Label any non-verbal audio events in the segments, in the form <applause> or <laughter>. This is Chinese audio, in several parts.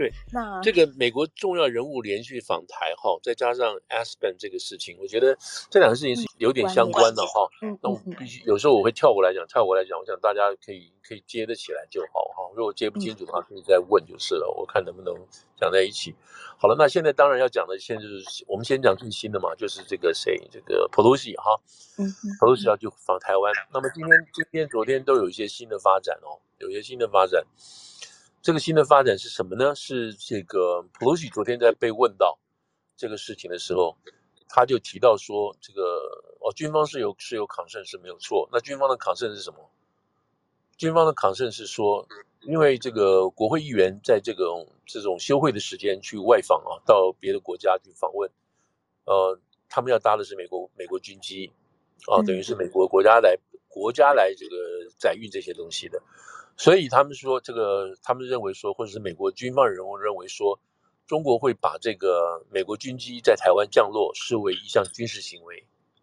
对，那这个美国重要人物连续访台哈，再加上 Aspen 这个事情，我觉得这两个事情是有点相关的哈。嗯，那我必须有时候我会跳过来讲，跳过来讲，我想大家可以可以接得起来就好哈。如果接不清楚的话，可以再问就是了。我看能不能讲在一起。好了，那现在当然要讲的，现在就是我们先讲最新的嘛，就是这个谁，这个 Pelosi 哈，嗯，Pelosi 要去访台湾。那么今天、今天、昨天都有一些新的发展哦，有一些新的发展。这个新的发展是什么呢？是这个 Pelosi 昨天在被问到这个事情的时候，他就提到说，这个哦，军方是有是有 concern 是没有错。那军方的 concern 是什么？军方的 concern 是说，因为这个国会议员在这种这种休会的时间去外访啊，到别的国家去访问，呃，他们要搭的是美国美国军机啊，等于是美国国家来国家来这个载运这些东西的。所以他们说，这个他们认为说，或者是美国军方人物认为说，中国会把这个美国军机在台湾降落视为一项军事行为，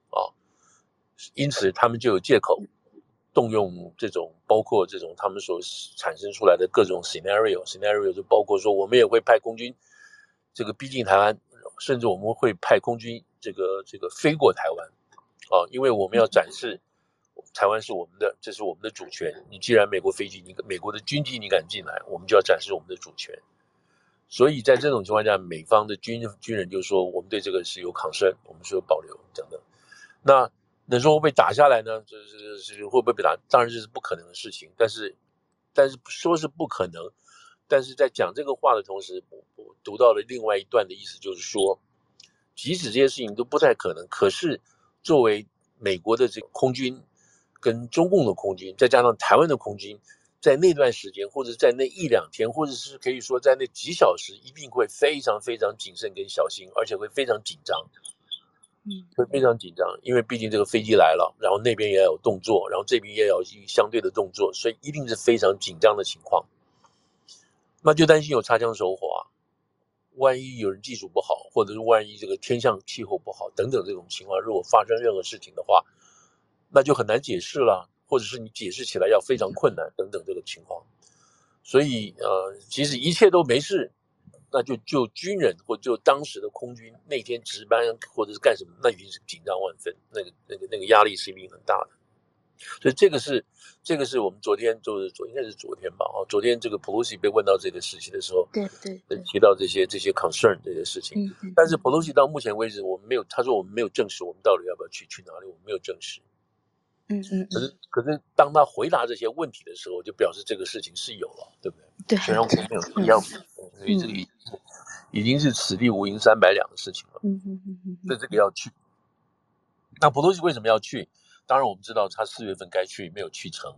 啊，因此他们就有借口动用这种包括这种他们所产生出来的各种 scenario，scenario 就包括说我们也会派空军这个逼近台湾，甚至我们会派空军这个这个飞过台湾，啊，因为我们要展示。台湾是我们的，这是我们的主权。你既然美国飞机，你美国的军机你敢进来，我们就要展示我们的主权。所以在这种情况下，美方的军军人就说，我们对这个是有抗申，我们是有保留等等。那那说会被打下来呢？这是是会不会被打？当然这是不可能的事情。但是，但是说是不可能，但是在讲这个话的同时，我我读到了另外一段的意思，就是说，即使这些事情都不太可能，可是作为美国的这个空军。跟中共的空军，再加上台湾的空军，在那段时间，或者在那一两天，或者是可以说在那几小时，一定会非常非常谨慎跟小心，而且会非常紧张，嗯，会非常紧张，因为毕竟这个飞机来了，然后那边也有动作，然后这边也有相对的动作，所以一定是非常紧张的情况。那就担心有擦枪走火啊，万一有人技术不好，或者是万一这个天象气候不好等等这种情况，如果发生任何事情的话。那就很难解释了，或者是你解释起来要非常困难等等这个情况，所以呃，其实一切都没事，那就就军人或就当时的空军那天值班或者是干什么，那已经是紧张万分，那个那个那个压力是一定很大的。所以这个是这个是我们昨天就是昨应该是昨天吧，啊，昨天这个 Pelosi 被问到这个事情的时候，对对，对，提到这些这些 concern 这些事情，嗯嗯，但是 Pelosi 到目前为止我们没有，他说我们没有证实我们到底要不要去去哪里，我们没有证实。嗯嗯，可是可是当他回答这些问题的时候，就表示这个事情是有了，对不对？对，虽然我们没有必要，所以这个已已经是此地无银三百两的事情了。嗯嗯嗯嗯，那这个要去。那裴洛西为什么要去？当然我们知道他四月份该去没有去成。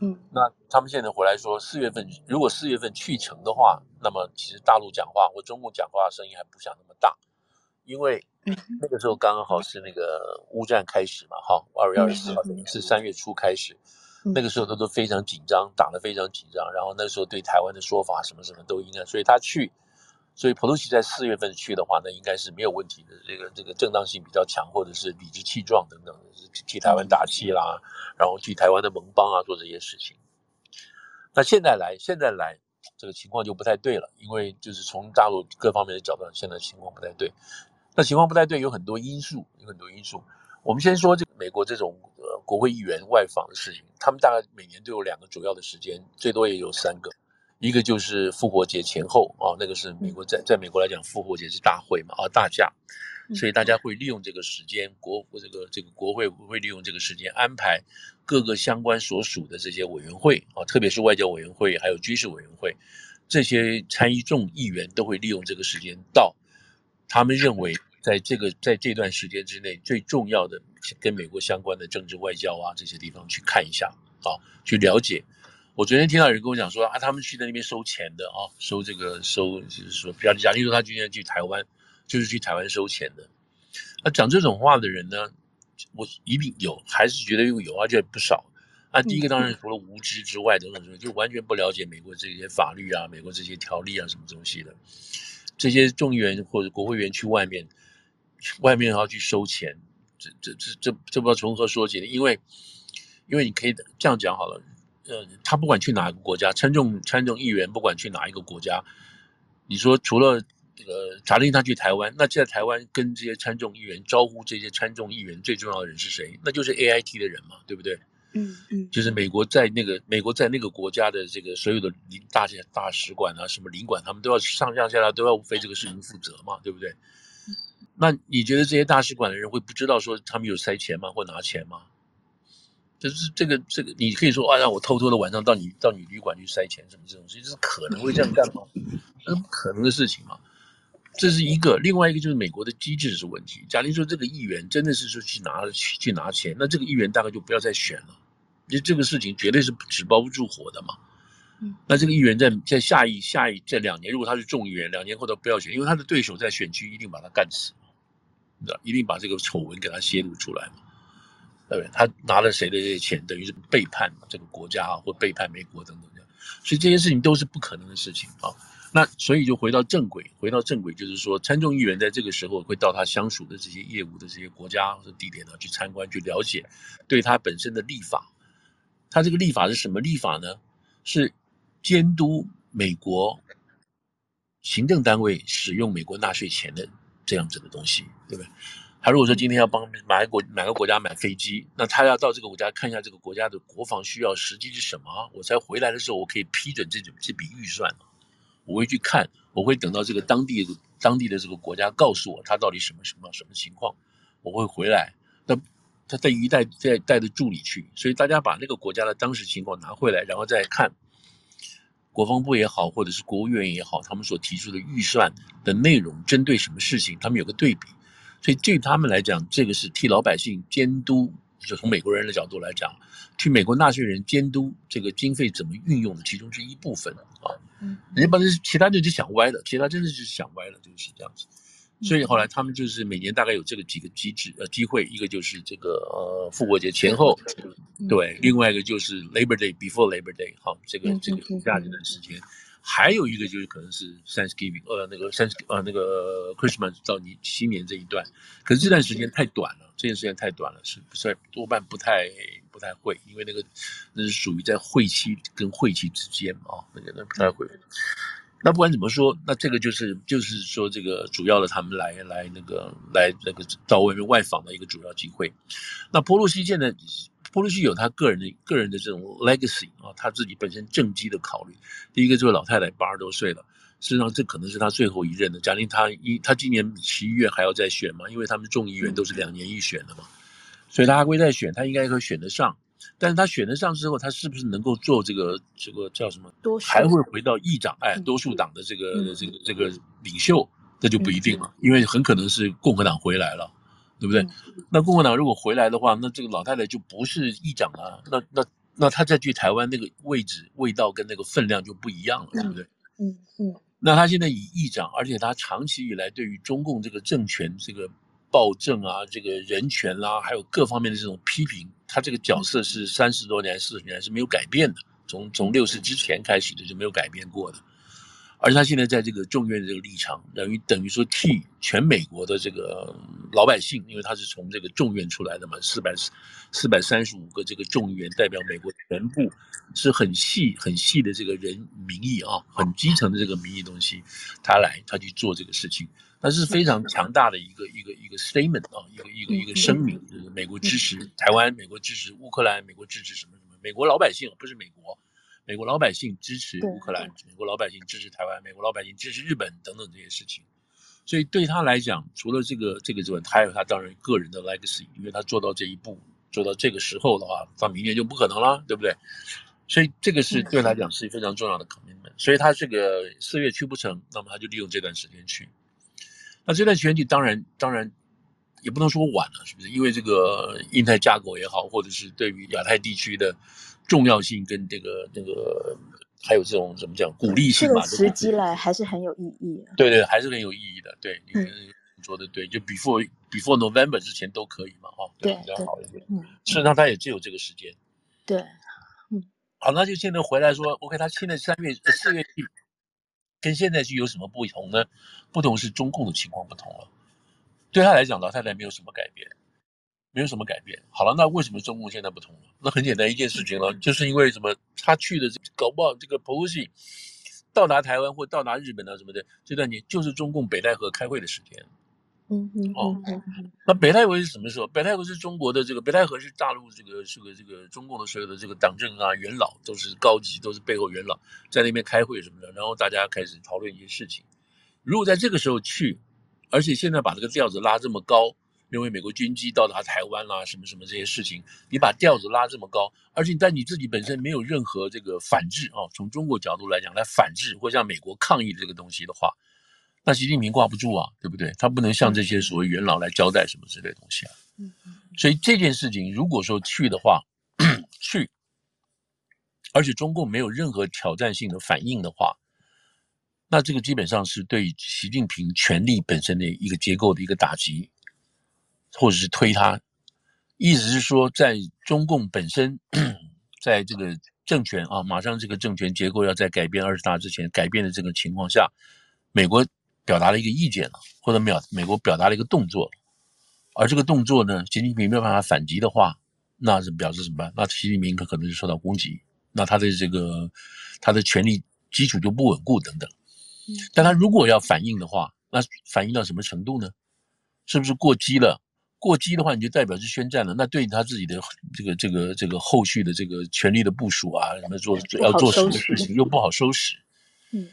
嗯，那他们现在回来说，四月份如果四月份去成的话，那么其实大陆讲话或中共讲话的声音还不想那么大。因为那个时候刚刚好是那个乌战开始嘛，哈，二月二十四号等于是三月初开始，那个时候他都非常紧张，打得非常紧张，然后那时候对台湾的说法什么什么都应该，所以他去，所以普鲁西在四月份去的话，那应该是没有问题的，这个这个正当性比较强，或者是理直气壮等等，替台湾打气啦，然后替台湾的盟邦啊做这些事情。那现在来，现在来。这个情况就不太对了，因为就是从大陆各方面的角度，现在情况不太对。那情况不太对，有很多因素，有很多因素。我们先说这个美国这种呃国会议员外访的事情，他们大概每年都有两个主要的时间，最多也有三个。一个就是复活节前后啊，那个是美国在在美国来讲，复活节是大会嘛啊大假，所以大家会利用这个时间，国这个这个国会会利用这个时间安排各个相关所属的这些委员会啊，特别是外交委员会还有军事委员会，这些参议众议员都会利用这个时间到他们认为在这个在这段时间之内最重要的跟美国相关的政治外交啊这些地方去看一下啊，去了解。我昨天听到有人跟我讲说啊，他们去在那边收钱的啊，收这个收就是说，比方假定说他今天去台湾，就是去台湾收钱的。那讲这种话的人呢，我一定有，还是觉得又有，而且不少。啊，第一个当然除了无知之外等等就完全不了解美国这些法律啊，美国这些条例啊什么东西的。这些众议员或者国会议员去外面，外面还要去收钱，这这这这这不知道从何说起，因为因为你可以这样讲好了。呃，他不管去哪个国家，参众参众议员不管去哪一个国家，你说除了这个查令他去台湾，那在台湾跟这些参众议员招呼这些参众议员最重要的人是谁？那就是 AIT 的人嘛，对不对？嗯嗯，就是美国在那个美国在那个国家的这个所有的领大大使馆啊，什么领馆，他们都要上上下下都要为这个事情负责嘛，对不对？那你觉得这些大使馆的人会不知道说他们有塞钱吗，或拿钱吗？就是这个这个，你可以说啊，让我偷偷的晚上到你到你旅馆去塞钱什么这种事，这是可能会这样干吗？这是不可能的事情嘛。这是一个，另外一个就是美国的机制是问题。假如说这个议员真的是说去拿去去拿钱，那这个议员大概就不要再选了。就这个事情绝对是纸包不住火的嘛。嗯，那这个议员在在下一下一这两年，如果他是众议员，两年后都不要选，因为他的对手在选区一定把他干死，一定把这个丑闻给他泄露出来嘛。对不对？他拿了谁的这些钱，等于是背叛这个国家啊，或背叛美国等等的，所以这些事情都是不可能的事情啊。那所以就回到正轨，回到正轨，就是说参众议员在这个时候会到他相属的这些业务的这些国家或者地点呢去参观，去了解，对他本身的立法。他这个立法是什么立法呢？是监督美国行政单位使用美国纳税钱的这样子的东西，对不对？他如果说今天要帮买个国买个国家买飞机，那他要到这个国家看一下这个国家的国防需要实际是什么，我才回来的时候我可以批准这种这笔预算。我会去看，我会等到这个当地当地的这个国家告诉我他到底什么什么什么情况，我会回来。那他带一带带带着助理去，所以大家把那个国家的当时情况拿回来，然后再看国防部也好，或者是国务院也好，他们所提出的预算的内容针对什么事情，他们有个对比。所以对他们来讲，这个是替老百姓监督，就从美国人的角度来讲，替美国纳税人监督这个经费怎么运用的其中之一部分啊。嗯，人家把这其他就就想歪了，其他真的就是想歪了，就是这样子。所以后来他们就是每年大概有这个几个机制呃机会，一个就是这个呃复活节前后，对，另外一个就是 Labor Day before Labor Day，好，这个这个暑假这段时间。还有一个就是可能是 Thanksgiving，呃，那个 Thanks 呃那个 Christmas 到你新年这一段，可是这段时间太短了，这段时间太短了，是不是多半不太不太会，因为那个那是属于在会期跟会期之间啊，那个那不太会。那不管怎么说，那这个就是就是说这个主要的他们来来那个来那个到外面外访的一个主要机会。那波洛西现在。波洛西有他个人的个人的这种 legacy 啊，他自己本身政绩的考虑。第一个，这位老太太八十多岁了，事实上这可能是他最后一任的。假定他一他今年十一月还要再选嘛，因为他们众议员都是两年一选的嘛，所以他还会再选，他应该会选得上。但是他选得上之后，他是不是能够做这个这个叫什么？还会回到议长哎，多数党的这个、嗯、这个这个领袖，那就不一定了，因为很可能是共和党回来了。对不对？那共和党如果回来的话，那这个老太太就不是议长了。那那那她再去台湾那个位置、味道跟那个分量就不一样了，对不对？嗯嗯。那她现在以议长，而且她长期以来对于中共这个政权、这个暴政啊、这个人权啦、啊，还有各方面的这种批评，他这个角色是三十多年、四十年是没有改变的，从从六四之前开始的就没有改变过的。而且他现在在这个众院的这个立场，等于等于说替全美国的这个老百姓，因为他是从这个众院出来的嘛，四百四百三十五个这个众议员代表美国全部，是很细很细的这个人民意啊，很基层的这个民意东西，他来他去做这个事情，他是非常强大的一个一个一个 statement 啊，一个一个一个声明，就是美国支持台湾，美国支持乌克兰，美国支持什么什么，美国老百姓不是美国。美国老百姓支持乌克兰，美国老百姓支持台湾，美国老百姓支持日本等等这些事情，所以对他来讲，除了这个这个之外，他还有他当然个人的 legacy，因为他做到这一步，做到这个时候的话，他明年就不可能了，对不对？所以这个是对他来讲是非常重要的 commitment。所以他这个四月去不成，那么他就利用这段时间去。那这段选举当然当然也不能说晚了，是不是？因为这个印太架构也好，或者是对于亚太地区的。重要性跟这个这个还有这种怎么讲鼓励性嘛？这个时机来还是很有意义。对对，还是很有意义的。对，你说的对，就 before before November 之前都可以嘛，哈，对，比较好一点。嗯，事实上他也只有这个时间。对，嗯，好，那就现在回来说，OK，他现在三月四月底跟现在是有什么不同呢？不同是中共的情况不同了。对他来讲，老太太没有什么改变。没有什么改变。好了，那为什么中共现在不同了？那很简单一件事情了，就是因为什么？他去的这个搞不好这个 Pelosi 到达台湾或到达日本啊什么的这段年，就是中共北戴河开会的时间。嗯嗯哦，那北戴河是什么时候？北戴河是中国的这个北戴河是大陆这个这个这个中共的所有的这个党政啊元老都是高级，都是背后元老在那边开会什么的，然后大家开始讨论一些事情。如果在这个时候去，而且现在把这个调子拉这么高，认为美国军机到达台湾啦、啊，什么什么这些事情，你把调子拉这么高，而且但你自己本身没有任何这个反制啊，从中国角度来讲来反制或向美国抗议这个东西的话。那习近平挂不住啊，对不对？他不能向这些所谓元老来交代什么之类的东西啊。嗯，所以这件事情如果说去的话，去，而且中共没有任何挑战性的反应的话，那这个基本上是对习近平权力本身的一个结构的一个打击，或者是推他。意思是说，在中共本身，在这个政权啊，马上这个政权结构要在改变二十大之前改变的这个情况下，美国。表达了一个意见了，或者表美国表达了一个动作，而这个动作呢，习近平没有办法反击的话，那是表示什么办？那习近平可可能就受到攻击，那他的这个他的权力基础就不稳固等等。但他如果要反应的话，那反应到什么程度呢？是不是过激了？过激的话，你就代表是宣战了。那对他自己的这个这个这个后续的这个权力的部署啊，什么做要做什么事情又不好收拾。嗯。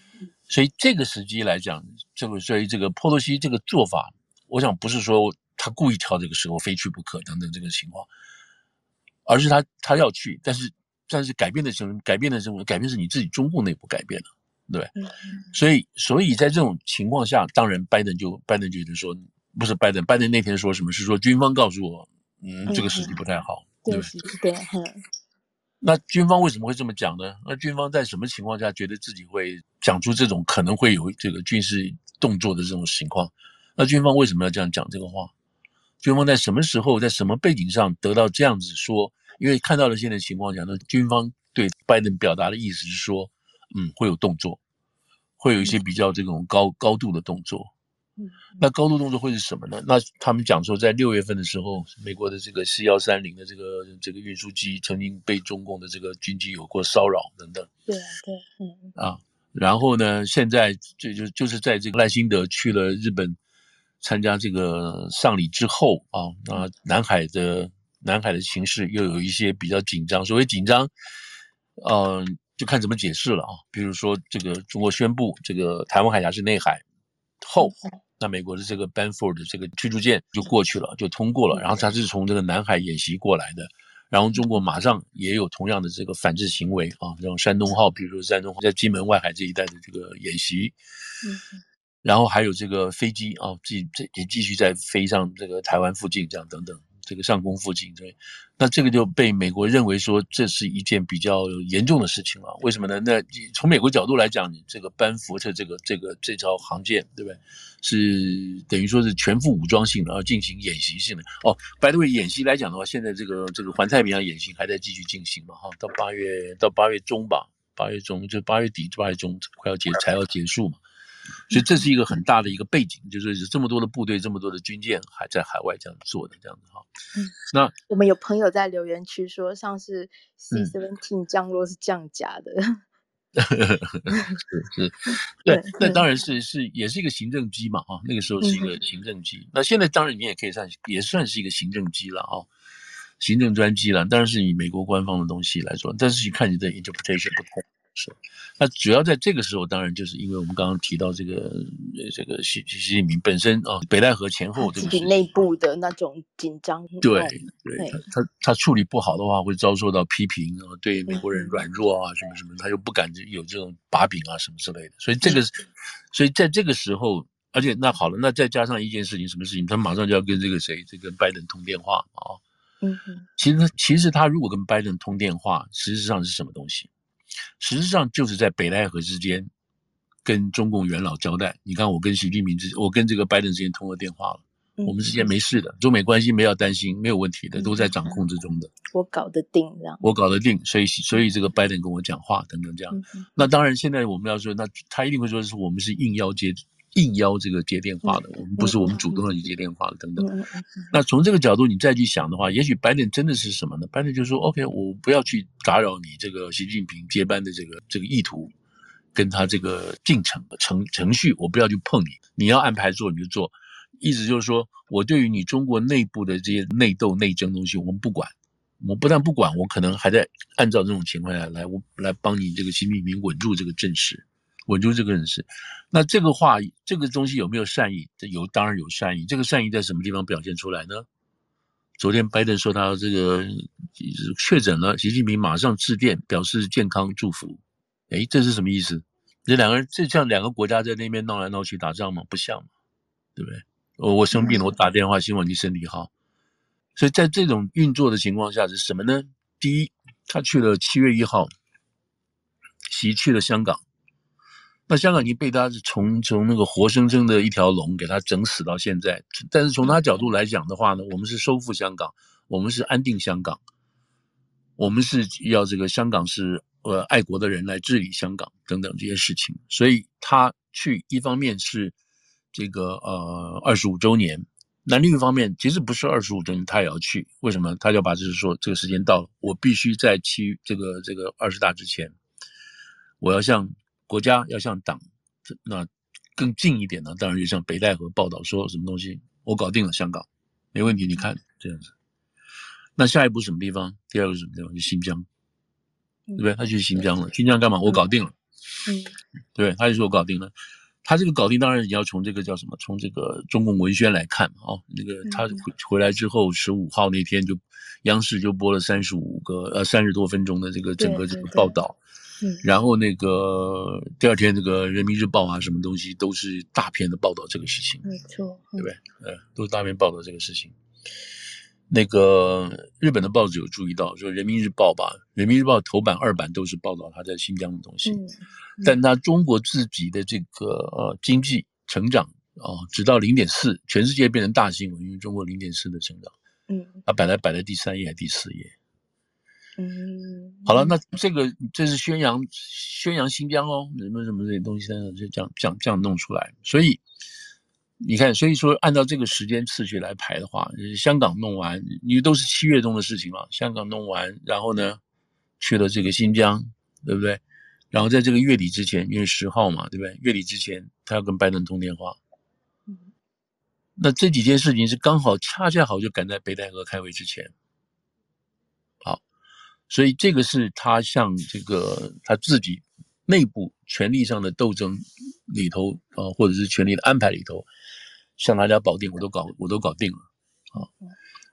所以这个时机来讲，这个所以这个波多西这个做法，我想不是说他故意挑这个时候非去不可等等这个情况，而是他他要去，但是但是改变的什么？改变的什么？改变是你自己中共内部改变了，对不对？所以所以在这种情况下，当然拜登就拜登就觉得说，不是拜登，拜登那天说什么？是说军方告诉我，嗯，这个时机不太好，对不对？对。那军方为什么会这么讲呢？那军方在什么情况下觉得自己会讲出这种可能会有这个军事动作的这种情况？那军方为什么要这样讲这个话？军方在什么时候，在什么背景上得到这样子说？因为看到了现在情况下，那军方对拜登表达的意思是说，嗯，会有动作，会有一些比较这种高高度的动作。嗯，那高度动作会是什么呢？那他们讲说，在六月份的时候，美国的这个 C 幺三零的这个这个运输机曾经被中共的这个军机有过骚扰等等。对对，嗯啊，然后呢，现在这就就是在这个赖辛德去了日本参加这个丧礼之后啊，那南海的南海的形势又有一些比较紧张。所谓紧张，嗯、呃，就看怎么解释了啊。比如说，这个中国宣布这个台湾海峡是内海。后，那美国的这个 Bamford 的这个驱逐舰就过去了，就通过了。然后它是从这个南海演习过来的，然后中国马上也有同样的这个反制行为啊，像山东号，比如说山东号在金门外海这一带的这个演习，嗯，然后还有这个飞机啊，继这也继续在飞上这个台湾附近，这样等等。这个上空附近，对，那这个就被美国认为说这是一件比较严重的事情了。为什么呢？那从美国角度来讲，你这个班福特这个这个这艘航舰，对不对？是等于说是全副武装性的，而进行演习性的。哦，by the way，演习来讲的话，现在这个这个环太平洋演习还在继续进行嘛？哈，到八月到八月中吧，八月中就八月底八月中快要结才要结束嘛。所以这是一个很大的一个背景，就是有这么多的部队，这么多的军舰还在海外这样做的这样子哈。嗯，那我们有朋友在留言区说，像是 C-17 降落是降价的。是 <laughs> 是，<laughs> 对，那当然是是也是一个行政机嘛哈，那个时候是一个行政机。那现在当然你也可以算也算是一个行政机了啊，行政专机了，当然是以美国官方的东西来说，但是你看你的 interpretation 不同。是，那主要在这个时候，当然就是因为我们刚刚提到这个这个习习近平本身啊，北戴河前后这个自己内部的那种紧张，对对，他他他处理不好的话，会遭受到批评啊，对美国人软弱啊，什么什么，他又不敢有这种把柄啊，什么之类的。所以这个，所以在这个时候，而且那好了，那再加上一件事情，什么事情？他马上就要跟这个谁，这个拜登通电话啊。嗯嗯，其实其实他如果跟拜登通电话，实际上是什么东西？实际上就是在北戴河之间，跟中共元老交代。你看，我跟习近平之，我跟这个拜登之间通过电话了，嗯、我们之间没事的，中美关系没有担心，没有问题的，都在掌控之中的。我搞得定，这样。我搞得定，所以所以这个拜登跟我讲话等等这样。嗯、那当然，现在我们要说，那他一定会说是我们是应邀接。应邀这个接电话的，我们不是我们主动的去接电话的，等等。那从这个角度你再去想的话，也许拜登真的是什么呢？拜登就说：“OK，我不要去打扰你这个习近平接班的这个这个意图，跟他这个进程程程序，我不要去碰你，你要安排做你就做。意思就是说，我对于你中国内部的这些内斗内争东西，我们不管。我不但不管，我可能还在按照这种情况下来，我来帮你这个习近平稳住这个阵势，稳住这个人是。那这个话，这个东西有没有善意？有，当然有善意。这个善意在什么地方表现出来呢？昨天拜登说他这个确诊了，习近平马上致电表示健康祝福。诶，这是什么意思？这两个人，这像两个国家在那边闹来闹去打仗吗？不像嘛，对不对？我我生病了，我打电话希望你身体好。所以在这种运作的情况下是什么呢？第一，他去了七月一号，袭去了香港。那香港已经被他是从从那个活生生的一条龙给他整死到现在。但是从他角度来讲的话呢，我们是收复香港，我们是安定香港，我们是要这个香港是呃爱国的人来治理香港等等这些事情。所以他去一方面是这个呃二十五周年。那另一方面，其实不是二十五周年，他也要去。为什么？他就把就是说，这个时间到了，我必须在七这个这个二十大之前，我要向国家，要向党，那更近一点呢？当然就像北戴河报道说什么东西，我搞定了香港，没问题。你看这样子。那下一步什么地方？第二个是什么地方？就新疆，对不对？他去新疆了，新疆干嘛？我搞定了。嗯，对，他就说我搞定了。他这个搞定，当然你要从这个叫什么？从这个中共文宣来看哦，那个他回回来之后，十五号那天就央视就播了三十五个呃三十多分钟的这个整个这个报道，嗯，然后那个第二天这个人民日报啊什么东西都是大片的报道这个事情，没错，对不对？呃，都是大片报道这个事情。那个日本的报纸有注意到，说人民日报吧，人民日报头版、二版都是报道他在新疆的东西，嗯嗯、但他中国自己的这个呃经济成长啊、哦，只到零点四，全世界变成大新闻，因为中国零点四的成长，嗯，他摆来摆在第三页还是第四页，嗯，好了，那这个这是宣扬宣扬新疆哦，什么什么这些东西，就这样这样这样弄出来，所以。你看，所以说按照这个时间次序来排的话，香港弄完，因为都是七月中的事情嘛。香港弄完，然后呢，去了这个新疆，对不对？然后在这个月底之前，因为十号嘛，对不对？月底之前他要跟拜登通电话。嗯。那这几件事情是刚好恰恰好就赶在北戴河开会之前。所以这个是他向这个他自己内部权力上的斗争里头啊，或者是权力的安排里头。向大家保定，我都搞，我都搞定了，啊，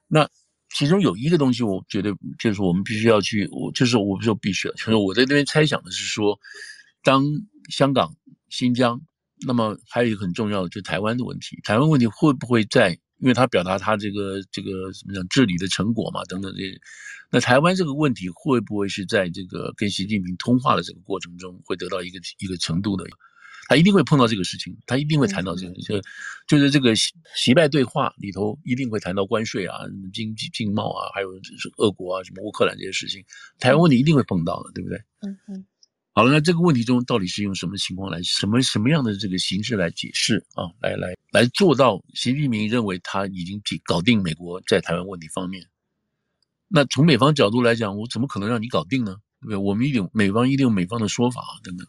那其中有一个东西，我觉得就是我们必须要去，我就是我不是说必须了，就是我在这边猜想的是说，当香港、新疆，那么还有一个很重要的就台湾的问题，台湾问题会不会在，因为他表达他这个这个什么讲治理的成果嘛，等等这些，那台湾这个问题会不会是在这个跟习近平通话的这个过程中，会得到一个一个程度的？他一定会碰到这个事情，他一定会谈到这个，就就是这个习习拜对话里头一定会谈到关税啊、经济经贸啊，还有就是俄国啊、什么乌克兰这些事情，台湾问题一定会碰到的，对不对？嗯嗯。好了，那这个问题中到底是用什么情况来什么什么样的这个形式来解释啊？来来来做到习近平认为他已经搞定美国在台湾问题方面，那从美方角度来讲，我怎么可能让你搞定呢？对不对？我们一定美方一定有美方的说法等等。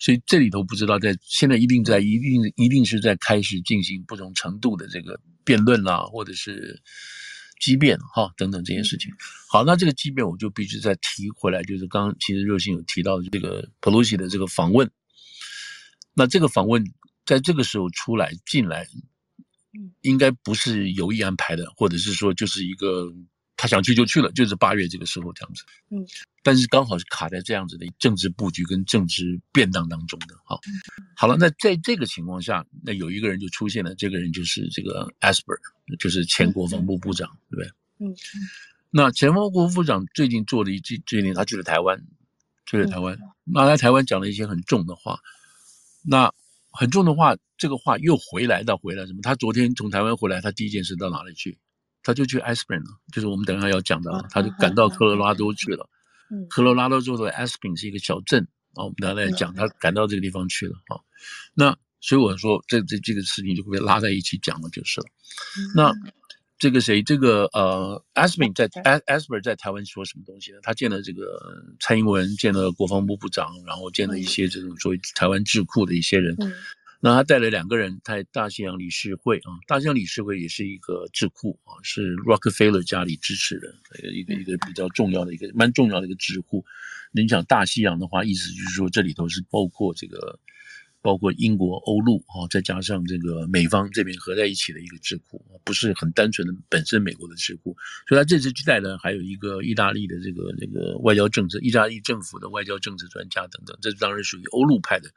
所以这里头不知道在现在一定在一定一定是在开始进行不同程度的这个辩论啦，或者是激辩哈等等这些事情。好，那这个畸变我就必须再提回来，就是刚刚其实热心有提到的这个 Pelosi 的这个访问。那这个访问在这个时候出来进来，应该不是有意安排的，或者是说就是一个。他想去就去了，就是八月这个时候这样子。嗯，但是刚好是卡在这样子的政治布局跟政治变当当中的。好，好了，那在这个情况下，那有一个人就出现了，这个人就是这个 Asper，就是前国防部部长，对不对？嗯嗯。那前国防部部长最近做了一件最近，他去了台湾，去了台湾，那来台湾讲了一些很重的话。那很重的话，这个话又回来到回来什么？他昨天从台湾回来，他第一件事到哪里去？他就去 Aspen 了，就是我们等一下要讲的，啊，他就赶到科罗拉多去了。嗯，科罗拉多州的 Aspen 是一个小镇啊，我们等下来讲，他赶到这个地方去了啊。那所以我说，这这这个事情就会被拉在一起讲了，就是了。那这个谁？这个呃，Esper 在 Asper 在台湾说什么东西呢？他见了这个蔡英文，见了国防部部长，然后见了一些这种所谓台湾智库的一些人。嗯、那他带了两个人，在大西洋理事会啊，大西洋理事会也是一个智库啊，是 Rockefeller 家里支持的一个一个比较重要的一个蛮重要的一个智库。你讲大西洋的话，意思就是说这里头是包括这个。包括英国、欧陆啊，再加上这个美方这边合在一起的一个智库，不是很单纯的本身美国的智库。所以他这次去带的还有一个意大利的这个这个外交政策，意大利政府的外交政策专家等等，这当然属于欧陆派的，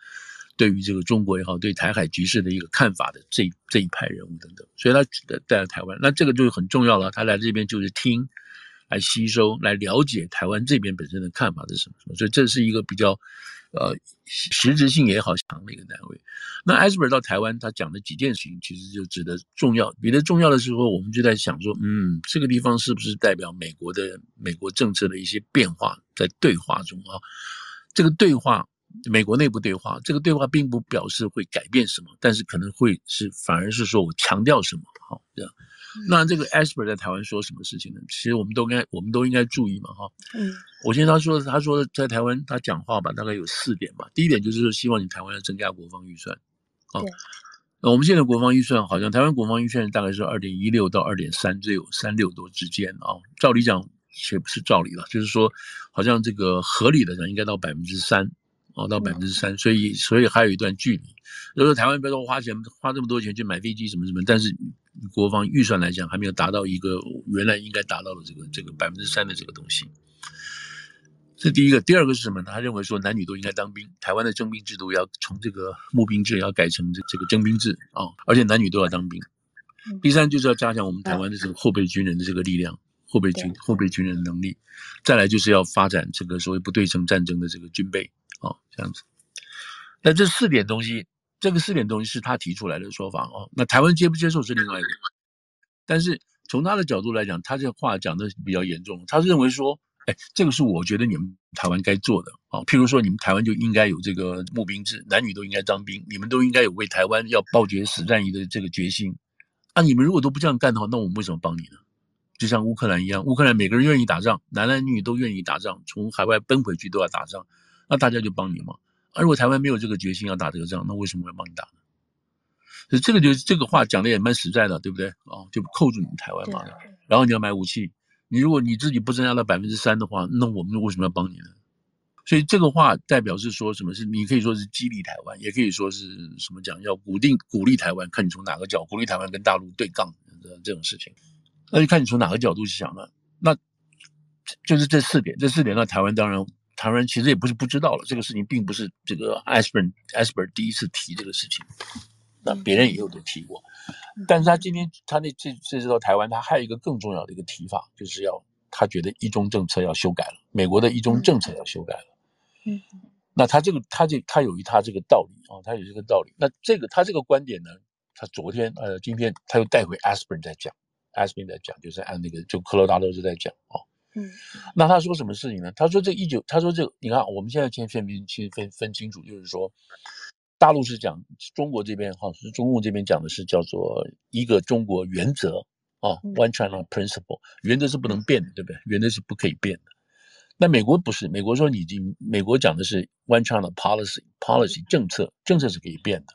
对于这个中国也好，对台海局势的一个看法的这这一派人物等等。所以他带了台湾，那这个就很重要了。他来这边就是听，来吸收，来了解台湾这边本身的看法是什么什么。所以这是一个比较。呃，实质性也好强的一个单位。那艾斯伯到台湾，他讲的几件事情，其实就值得重要。比较重要的时候，我们就在想说，嗯，这个地方是不是代表美国的美国政策的一些变化在对话中啊？这个对话，美国内部对话，这个对话并不表示会改变什么，但是可能会是反而是说我强调什么，好这样。那这个 Esper 在台湾说什么事情呢？其实我们都应该，我们都应该注意嘛，哈。嗯。我先他说，他说在台湾他讲话吧，大概有四点吧。第一点就是说，希望你台湾要增加国防预算。啊。那我们现在国防预算好像台湾国防预算大概是二点一六到二点三，只有三六多之间啊。照理讲，也不是照理了，就是说，好像这个合理的讲应该到百分之三。哦，到百分之三，所以所以还有一段距离。如果说台湾不要说花钱花这么多钱去买飞机什么什么，但是国防预算来讲还没有达到一个原来应该达到的这个这个百分之三的这个东西。这第一个，第二个是什么？他认为说男女都应该当兵，台湾的征兵制度要从这个募兵制要改成这这个征兵制啊，哦，而且男女都要当兵。第三就是要加强我们台湾的这个后备军人的这个力量，后备军后备军人的能力。再来就是要发展这个所谓不对称战争的这个军备。哦，这样子。那这四点东西，这个四点东西是他提出来的说法哦。那台湾接不接受是另外一个。但是从他的角度来讲，他这话讲的比较严重。他认为说，哎，这个是我觉得你们台湾该做的啊。譬如说，你们台湾就应该有这个募兵制，男女都应该当兵，你们都应该有为台湾要报决死战役的这个决心。啊，你们如果都不这样干的话，那我们为什么帮你呢？就像乌克兰一样，乌克兰每个人愿意打仗，男男女女都愿意打仗，从海外奔回去都要打仗。那大家就帮你嘛。而如果台湾没有这个决心要打这个仗，那为什么要帮你打呢？所以这个就这个话讲的也蛮实在的，对不对？哦，就扣住你们台湾嘛。然后你要买武器，你如果你自己不增加到百分之三的话，那我们为什么要帮你呢？所以这个话代表是说什么？是你可以说是激励台湾，也可以说是什么讲要鼓定鼓励台湾，看你从哪个角鼓励台湾跟大陆对杠的这种事情，那就看你从哪个角度去想了。那就是这四点，这四点，那台湾当然。台湾人其实也不是不知道了，这个事情并不是这个 Asper Asper 第一次提这个事情，那别人也有都提过，但是他今天他那这这次到台湾，他还有一个更重要的一个提法，就是要他觉得一中政策要修改了，美国的一中政策要修改了。嗯，那他这个他这他有一他这个道理啊，他有这个道理。那这个他这个观点呢，他昨天呃今天他又带回 Asper 在讲，Asper 在讲，就是按那个就科罗拉多是在讲啊。嗯，那他说什么事情呢？他说这一九，他说这个，你看我们现在先分明清分分清楚，就是说，大陆是讲中国这边哈，是中共这边讲的是叫做一个中国原则啊，One China Principle，原则是不能变的，对不对？原则是不可以变的。那美国不是，美国说你已经，美国讲的是 One China Policy，Policy 政策，政策是可以变的，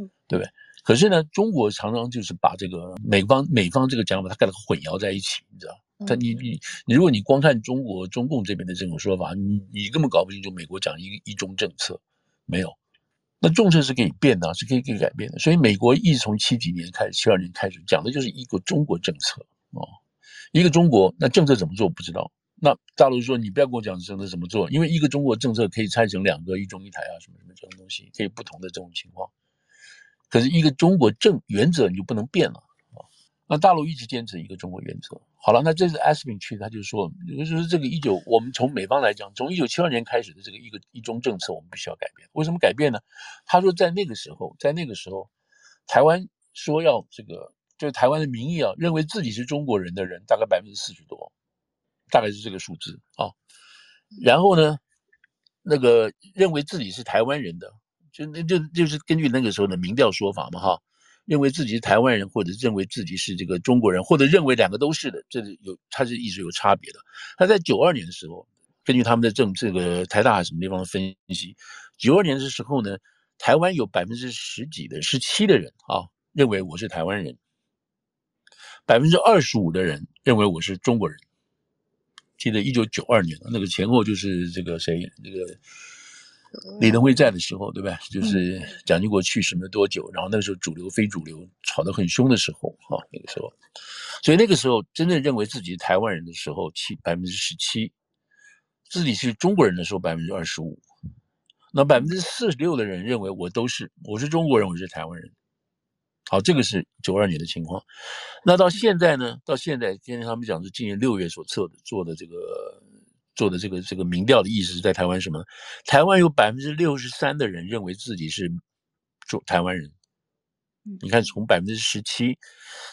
嗯，对不对？可是呢，中国常常就是把这个美方美方这个讲法，他给它混淆在一起，你知道。他你你你，如果你光看中国中共这边的这种说法，你你根本搞不清楚美国讲一个一中政策没有，那政策是可以变的，是可以可以改变的。所以美国一直从七几年开始，七二年开始讲的就是一个中国政策啊，一个中国，那政策怎么做不知道。那大陆说你不要跟我讲政策怎么做，因为一个中国政策可以拆成两个一中一台啊，什么什么这种东西可以不同的这种情况。可是一个中国政原则你就不能变了啊。那大陆一直坚持一个中国原则。好了，那这次 Esper 去，他就说，就是这个一九，我们从美方来讲，从一九七二年开始的这个一个一中政策，我们必须要改变。为什么改变呢？他说，在那个时候，在那个时候，台湾说要这个，就是台湾的民意啊，认为自己是中国人的人，大概百分之四十多，大概是这个数字啊。然后呢，那个认为自己是台湾人的，就那就就是根据那个时候的民调说法嘛，哈。认为自己是台湾人，或者认为自己是这个中国人，或者认为两个都是的，这是有，它是一直有差别的。他在九二年的时候，根据他们的政这个台大什么地方的分析，九二年的时候呢，台湾有百分之十几的十七的人啊，认为我是台湾人，百分之二十五的人认为我是中国人。记得一九九二年那个前后就是这个谁这个。李登辉在的时候，对吧？就是蒋经国去世没多久，然后那个时候主流非主流吵得很凶的时候，哈，那个时候，所以那个时候真正认为自己是台湾人的时候，七百分之十七，自己是中国人的时候百分之二十五，那百分之四十六的人认为我都是我是中国人，我是台湾人。好，这个是九二年的情况。那到现在呢？到现在，今天他们讲是今年六月所测的做的这个。做的这个这个民调的意思是在台湾什么？台湾有百分之六十三的人认为自己是中台湾人。你看，从百分之十七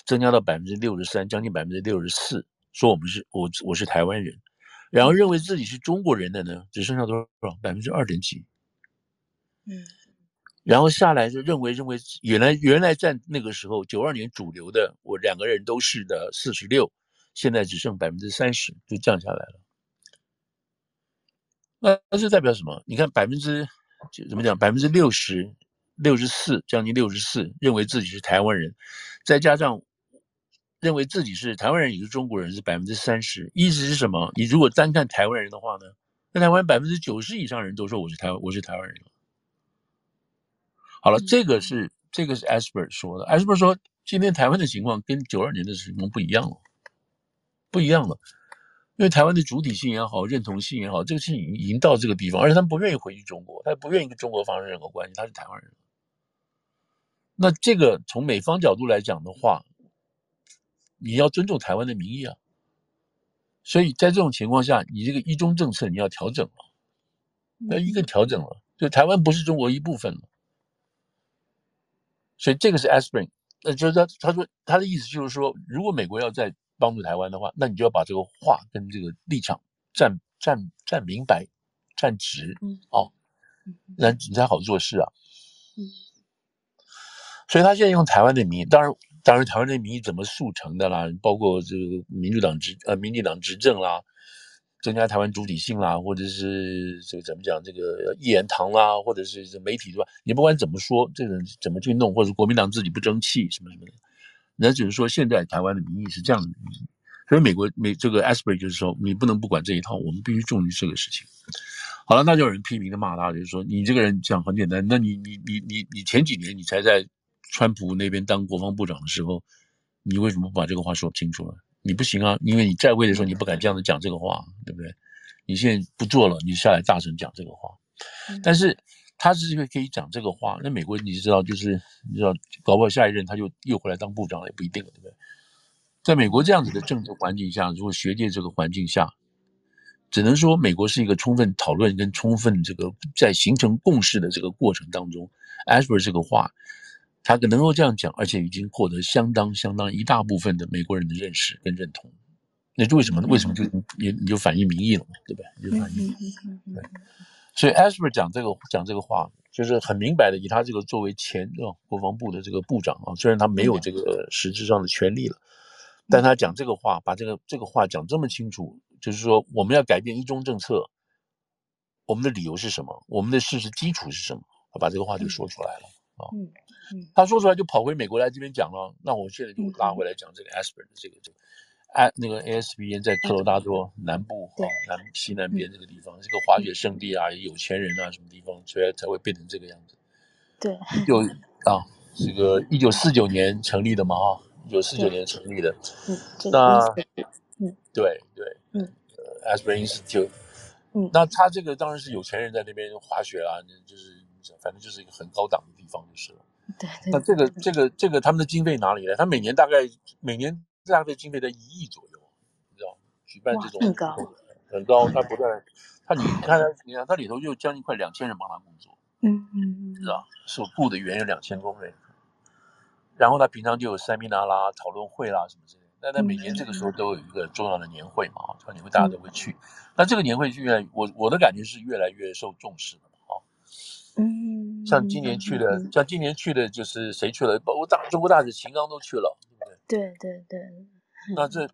增加到百分之六十三，将近百分之六十四，说我们是我我是台湾人。然后认为自己是中国人的呢，只剩下多少？百分之二点几。嗯。然后下来就认为认为原来原来在那个时候九二年主流的我两个人都是的四十六，现在只剩百分之三十，就降下来了。那那是代表什么？你看百分之怎么讲？百分之六十六十四，将近六十四，认为自己是台湾人，再加上认为自己是台湾人也是中国人是百分之三十。意思是什么？你如果单看台湾人的话呢？那台湾百分之九十以上人都说我是台湾，我是台湾人。好了，这个是这个是 Esper 说的。Esper 说，今天台湾的情况跟九二年的情况不一样了，不一样了。因为台湾的主体性也好，认同性也好，这个事情已经已经到这个地方，而且他们不愿意回去中国，他也不愿意跟中国发生任何关系，他是台湾人。那这个从美方角度来讲的话，你要尊重台湾的民意啊。所以在这种情况下，你这个一中政策你要调整了，要一个调整了，就台湾不是中国一部分了。所以这个是 Aspirin，那就是他他说他的意思就是说，如果美国要在帮助台湾的话，那你就要把这个话跟这个立场站站站明白，站直，嗯，哦，那你才好做事啊。嗯，所以他现在用台湾的名义，当然，当然台湾的名义怎么速成的啦？包括这个民主党执呃，民进党执政啦，增加台湾主体性啦，或者是这个怎么讲这个一言堂啦，或者是这媒体是吧？你不管怎么说，这个怎么去弄，或者国民党自己不争气什么什么的。那只是说，现在台湾的民意是这样的民意，所以美国美这个 Asbury 就是说，你不能不管这一套，我们必须重视这个事情。好了，那就有人批评的骂他，就是说你这个人讲很简单，那你你你你你前几年你才在川普那边当国防部长的时候，你为什么不把这个话说清楚了？你不行啊，因为你在位的时候你不敢这样子讲这个话，对不对？你现在不做了，你下来大声讲这个话，但是。他是因为可以讲这个话，那美国你知道，就是你知道，搞不好下一任他就又回来当部长了，也不一定，对不对？在美国这样子的政治环境下，如果学界这个环境下，只能说美国是一个充分讨论跟充分这个在形成共识的这个过程当中，Asper 这个话，他能够这样讲，而且已经获得相当相当一大部分的美国人的认识跟认同，那就为什么呢？为什么就你你就反映民意了嘛，对不对？你就反映，对。所以 Asper 讲这个讲这个话，就是很明白的，以他这个作为前哦国防部的这个部长啊，虽然他没有这个实质上的权利了，但他讲这个话，把这个这个话讲这么清楚，就是说我们要改变一中政策，我们的理由是什么？我们的事实基础是什么？他把这个话就说出来了啊。他说出来就跑回美国来这边讲了。那我现在就拉回来讲这个 Asper 的这个这个。哎，那个 ASBN 在科罗拉多南部啊，南西南边这个地方，是个滑雪圣地啊，有钱人啊，什么地方，所以才会变成这个样子。对，就啊，这个一九四九年成立的嘛，哈，一九四九年成立的。嗯，那，嗯，对对，嗯，ASBN Institute，嗯，那他这个当然是有钱人在那边滑雪啊，就是反正就是一个很高档的地方就是了。对，那这个这个这个他们的经费哪里来？他每年大概每年。大概经费在一亿左右，你知道，举办这种很高，很高。他不断，他你看他，你看他里头就将近快两千人帮他工作，嗯嗯嗯，知道，所雇的员有两千工人。然后他平常就有 seminar 啦、讨论会啦什么之类的。那他每年这个时候都有一个重要的年会嘛，这个年会大家都会去。那这个年会越来，我我的感觉是越来越受重视的嘛，啊，嗯。像今年去的，像今年去的就是谁去了？包括大中国大使秦刚都去了，对？对对对。那这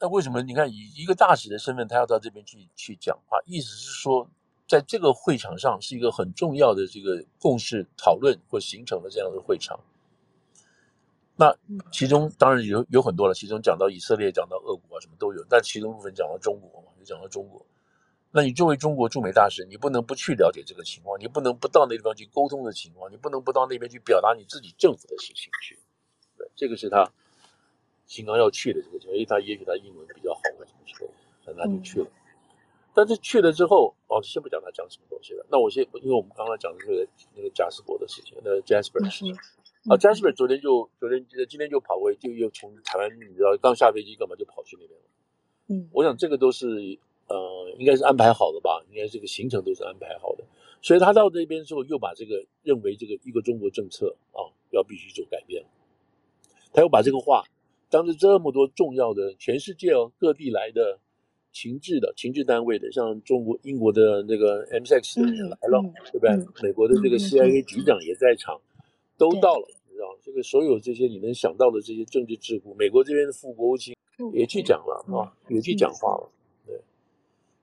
那为什么你看以一个大使的身份，他要到这边去去讲话？意思是说，在这个会场上是一个很重要的这个共识讨论或形成的这样的会场。那其中当然有有很多了，其中讲到以色列，讲到俄国啊，什么都有。但其中部分讲到中国嘛，就讲到中国。那你作为中国驻美大使，你不能不去了解这个情况，你不能不到那地方去沟通的情况，你不能不到那边去表达你自己政府的事情去。对，这个是他秦刚要去的这个因为他也许他英文比较好，或什么之类，那他就去了。但是去了之后，哦，先不讲他讲什么东西了。那我先，因为我们刚刚讲的那个那个贾斯伯的事情，那个 Jasper 的事情。啊，Jasper 昨天就昨天今天就跑回，就又从台湾，你知道刚下飞机干嘛就跑去那边了。嗯，我想这个都是。呃，应该是安排好的吧？应该这个行程都是安排好的，所以他到这边之后，又把这个认为这个一个中国政策啊，要必须做改变。他又把这个话，当着这么多重要的全世界哦各地来的情治的情治单位的，像中国、英国的那个 M6 的人来了，嗯、对不对？嗯、美国的这个 CIA 局长也在场，嗯、都到了，你知道这个所有这些你能想到的这些政治智库，美国这边的副国务卿也去讲了、嗯、啊，也去讲话了。对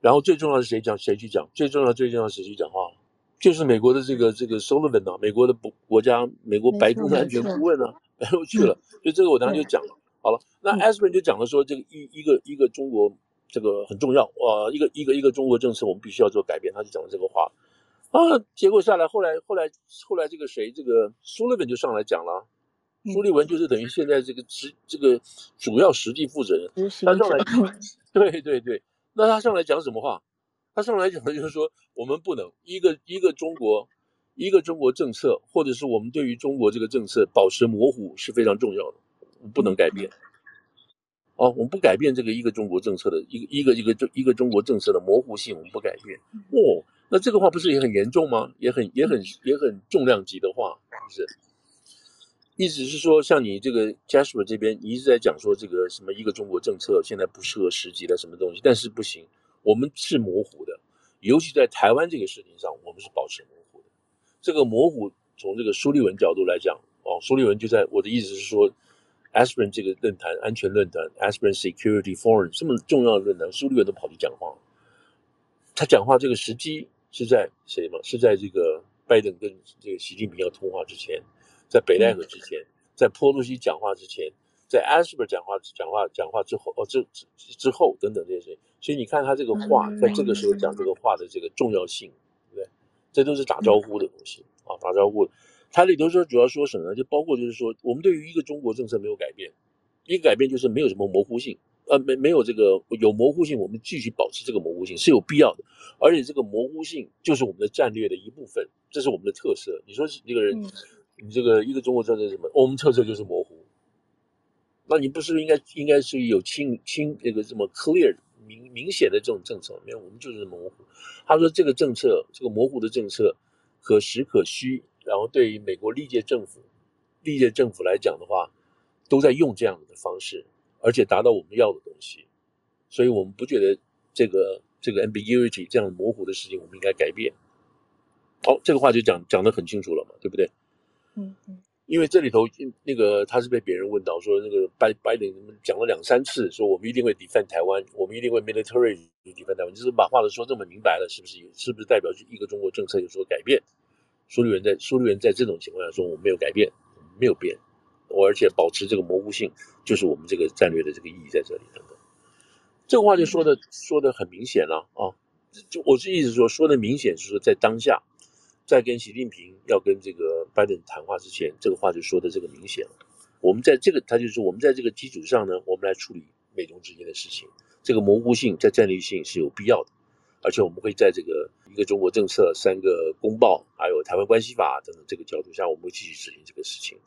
然后最重要的是谁讲？谁去讲？最重要最重要是谁去讲话？就是美国的这个这个 Sullivan 啊，美国的国家美国白宫的安全顾问啊，<laughs> 然后去了。所以这个我当时就讲了。好了，那 Espen 就讲了说，这个一一个一个中国这个很重要啊，一个一个一个中国政策我们必须要做改变。他就讲了这个话啊，结果下来后来后来后来这个谁这个 Sullivan 就上来讲了，苏立文就是等于现在这个实这个主要实际负责人，他上来 <laughs> 对对对。那他上来讲什么话？他上来讲的就是说，我们不能一个一个中国，一个中国政策，或者是我们对于中国这个政策保持模糊是非常重要的，不能改变。哦，我们不改变这个一个中国政策的一个一个一个中一个中国政策的模糊性，我们不改变。哦，那这个话不是也很严重吗？也很也很也很重量级的话，是不是？意思是说，像你这个 Jasper 这边，你一直在讲说这个什么一个中国政策现在不适合时机的什么东西，但是不行，我们是模糊的，尤其在台湾这个事情上，我们是保持模糊的。这个模糊从这个苏立文角度来讲，哦，苏立文就在我的意思是说，Aspirin 这个论坛安全论坛，Aspirin Security Forum 这么重要的论坛，苏利文都跑去讲话，他讲话这个时机是在谁吗？是在这个拜登跟这个习近平要通话之前。在北戴河之前，在波洛西讲话之前，在 Asper 讲话讲话讲话之后，哦，这之之后等等这些事情，所以你看他这个话，在这个时候讲这个话的这个重要性，对不对？这都是打招呼的东西啊，打招呼。他里头说主要说什么呢？就包括就是说，我们对于一个中国政策没有改变，一个改变就是没有什么模糊性，呃，没没有这个有模糊性，我们继续保持这个模糊性是有必要的，而且这个模糊性就是我们的战略的一部分，这是我们的特色。你说是一个人。嗯你这个一个中国政策是什么？我们特色就是模糊。那你不是应该应该是有清清那个什么 clear 明明显的这种政策？没有，我们就是模糊。他说这个政策，这个模糊的政策可实可虚。然后对于美国历届政府，历届政府来讲的话，都在用这样的方式，而且达到我们要的东西。所以我们不觉得这个这个 ambiguity 这样模糊的事情，我们应该改变。好，这个话就讲讲得很清楚了嘛，对不对？嗯嗯，因为这里头那个他是被别人问到说，那个拜拜登讲了两三次，说我们一定会 defend 台湾，我们一定会 military defend 台湾，就是把话都说这么明白了，是不是有？是不是代表一个中国政策有所改变？苏利文在苏利文在这种情况下说，我没有改变，没有变，我而且保持这个模糊性，就是我们这个战略的这个意义在这里等等。这个话就说的说的很明显了啊，就我是意思说说的明显是说在当下。在跟习近平要跟这个拜登谈话之前，这个话就说的这个明显了。我们在这个，他就是我们在这个基础上呢，我们来处理美中之间的事情。这个模糊性在战略性是有必要的，而且我们会在这个一个中国政策、三个公报，还有台湾关系法等等这个角度下，我们会继续执行这个事情。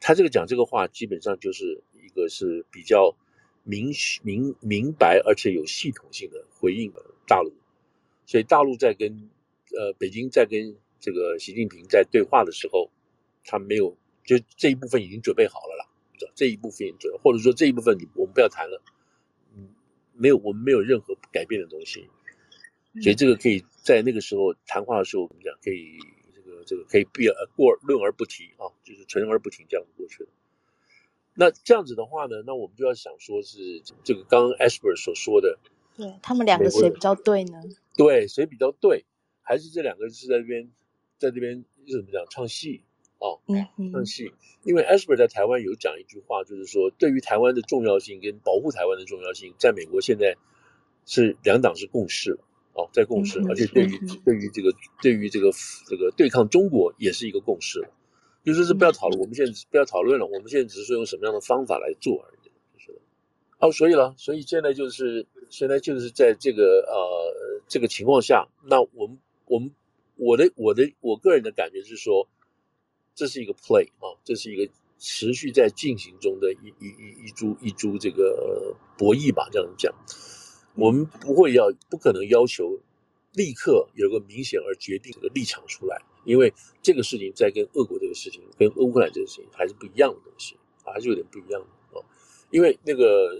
他这个讲这个话，基本上就是一个是比较明明明白而且有系统性的回应大陆，所以大陆在跟呃北京在跟这个习近平在对话的时候，他没有就这一部分已经准备好了啦，这一部分准，或者说这一部分你我们不要谈了，嗯，没有我们没有任何改变的东西，所以这个可以在那个时候谈话的时候，我们讲可以这个这个可以避而过论而不提啊，就是存而不提这样子过去了。那这样子的话呢，那我们就要想说是这个刚刚 Esper 所说的，对他们两个谁比较对呢？对，谁比较对？还是这两个是在这边，在这边是怎么讲唱戏哦，嗯，唱戏。因为 Esper 在台湾有讲一句话，就是说对于台湾的重要性跟保护台湾的重要性，在美国现在是两党是共识了哦，在共识，而且对于对于这个对于这个这个对抗中国也是一个共识了。就说是不要讨论，我们现在不要讨论了。我们现在只是说用什么样的方法来做而已。就是，哦，所以了，所以现在就是现在就是在这个呃这个情况下，那我们我们我的我的我个人的感觉是说，这是一个 play 啊，这是一个持续在进行中的一一一一株一株这个博弈吧，这样讲，我们不会要不可能要求立刻有个明显而决定的立场出来。因为这个事情在跟俄国这个事情，跟乌克兰这个事情还是不一样的东西，还是有点不一样的哦。因为那个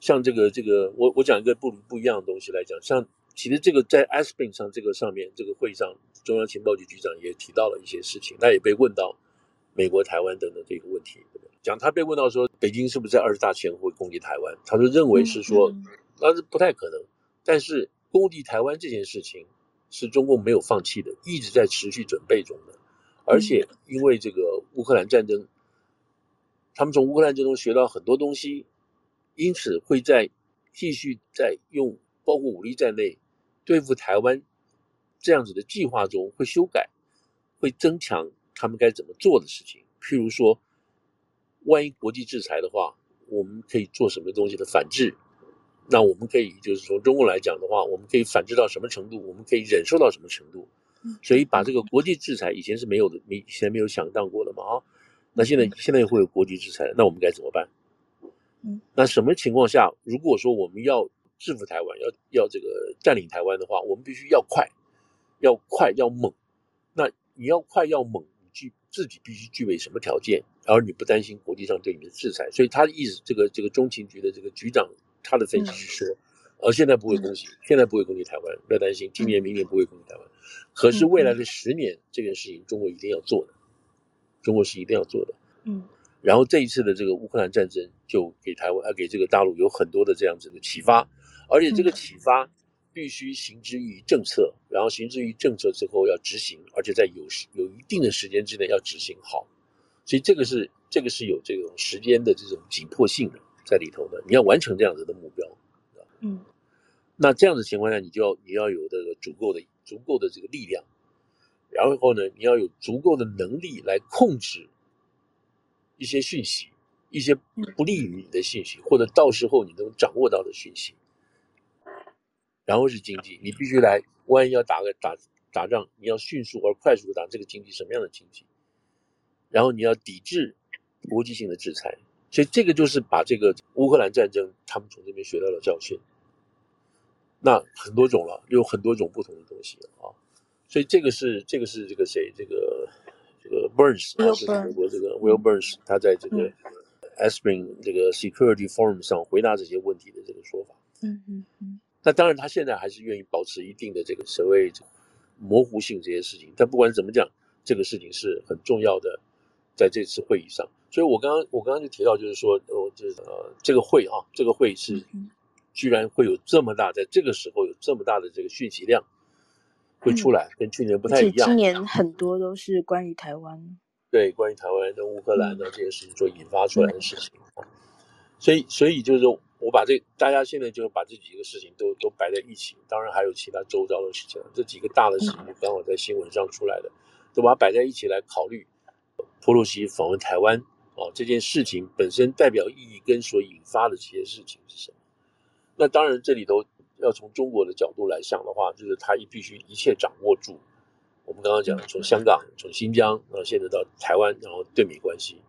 像这个这个，我我讲一个不不一样的东西来讲，像其实这个在 ASPEN 上这个上面这个会议上，中央情报局局长也提到了一些事情，他也被问到美国、台湾等等这个问题，讲他被问到说，北京是不是在二十大前会攻击台湾？他说认为是说，那是不太可能，但是攻击台湾这件事情。是中共没有放弃的，一直在持续准备中的，而且因为这个乌克兰战争，他们从乌克兰战争中学到很多东西，因此会在继续在用包括武力在内对付台湾这样子的计划中会修改，会增强他们该怎么做的事情。譬如说，万一国际制裁的话，我们可以做什么东西的反制？那我们可以就是从中国来讲的话，我们可以反制到什么程度？我们可以忍受到什么程度？所以把这个国际制裁以前是没有的，没以前没有想到过的嘛啊。那现在现在又会有国际制裁，那我们该怎么办？那什么情况下，如果说我们要制服台湾，要要这个占领台湾的话，我们必须要快，要快要猛。那你要快要猛，你具自己必须具备什么条件？而你不担心国际上对你的制裁？所以他的意思，这个这个中情局的这个局长。他的分析是说，而现在不会攻击，现在不会攻击台湾，不要担心，今年、明年不会攻击台湾。可是未来的十年，这件事情中国一定要做的，中国是一定要做的。嗯。然后这一次的这个乌克兰战争，就给台湾啊，给这个大陆有很多的这样子的启发，而且这个启发必须行之于政策，然后行之于政策之后要执行，而且在有有一定的时间之内要执行好。所以这个是这个是有这种时间的这种紧迫性的。在里头的，你要完成这样子的目标，嗯，那这样的情况下，你就要你要有这个足够的足够的这个力量，然后呢，你要有足够的能力来控制一些讯息，一些不利于你的信息，或者到时候你能掌握到的讯息。然后是经济，你必须来，万一要打个打打仗，你要迅速而快速的打这个经济什么样的经济？然后你要抵制国际性的制裁。所以这个就是把这个乌克兰战争，他们从这边学到了教训。那很多种了，有很多种不同的东西啊。所以这个是这个是这个谁？这个这个 Burns，就是美国这个 Will Burns，他在这个 Aspring 这个 Security Forum 上回答这些问题的这个说法。嗯嗯嗯。那当然，他现在还是愿意保持一定的这个所谓模糊性这些事情。但不管怎么讲，这个事情是很重要的，在这次会议上。所以我刚刚我刚刚就提到，就是说，哦，这呃，这个会啊，这个会是居然会有这么大，在这个时候有这么大的这个讯息量会出来，跟去年不太一样。今年很多都是关于台湾，对，关于台湾跟乌克兰的这些事情所引发出来的事情。所以，所以就是说我把这大家现在就把这几个事情都都摆在一起，当然还有其他周遭的事情，这几个大的事情刚好在新闻上出来的，都把它摆在一起来考虑。裴洛西访问台湾。哦，这件事情本身代表意义跟所引发的这些事情是什么？那当然，这里头要从中国的角度来想的话，就是他必须一切掌握住。我们刚刚讲的，从香港、从新疆，然后现在到台湾，然后对美关系。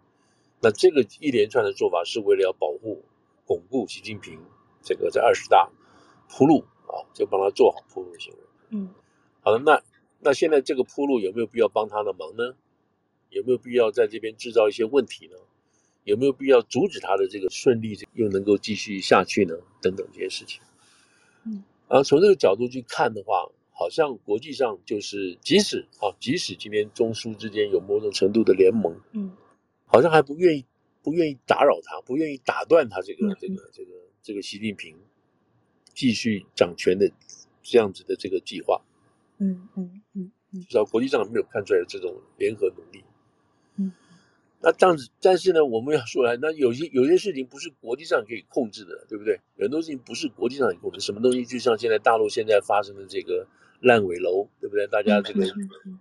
那这个一连串的做法是为了要保护、巩固习近平这个在二十大铺路啊，就帮他做好铺路行为。嗯，好的，那那现在这个铺路有没有必要帮他的忙呢？有没有必要在这边制造一些问题呢？有没有必要阻止他的这个顺利又能够继续下去呢？等等这些事情。嗯，然后从这个角度去看的话，好像国际上就是即使啊，即使今天中苏之间有某种程度的联盟，嗯，好像还不愿意不愿意打扰他，不愿意打断他这个、嗯、这个这个这个习近平继续掌权的这样子的这个计划，嗯嗯嗯嗯，至少国际上没有看出来有这种联合努力。那这样子，但是呢，我们要说来，那有些有些事情不是国际上可以控制的，对不对？很多事情不是国际上可以控制，什么东西就像现在大陆现在发生的这个烂尾楼，对不对？大家这个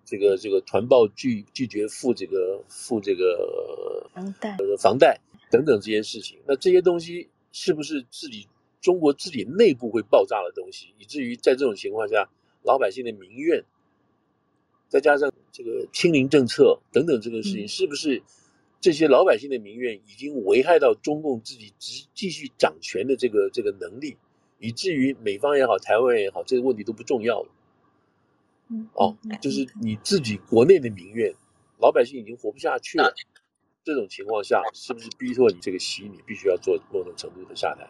这个这个团报拒拒绝付这个付这个房贷房贷等等这些事情，那这些东西是不是自己中国自己内部会爆炸的东西，以至于在这种情况下，老百姓的民怨，再加上这个清零政策等等这个事情，是不是？这些老百姓的民怨已经危害到中共自己继继续掌权的这个这个能力，以至于美方也好，台湾也好，这个问题都不重要了。哦，就是你自己国内的民怨，老百姓已经活不下去了。这种情况下，是不是逼迫你这个习，你必须要做某种程度的下台？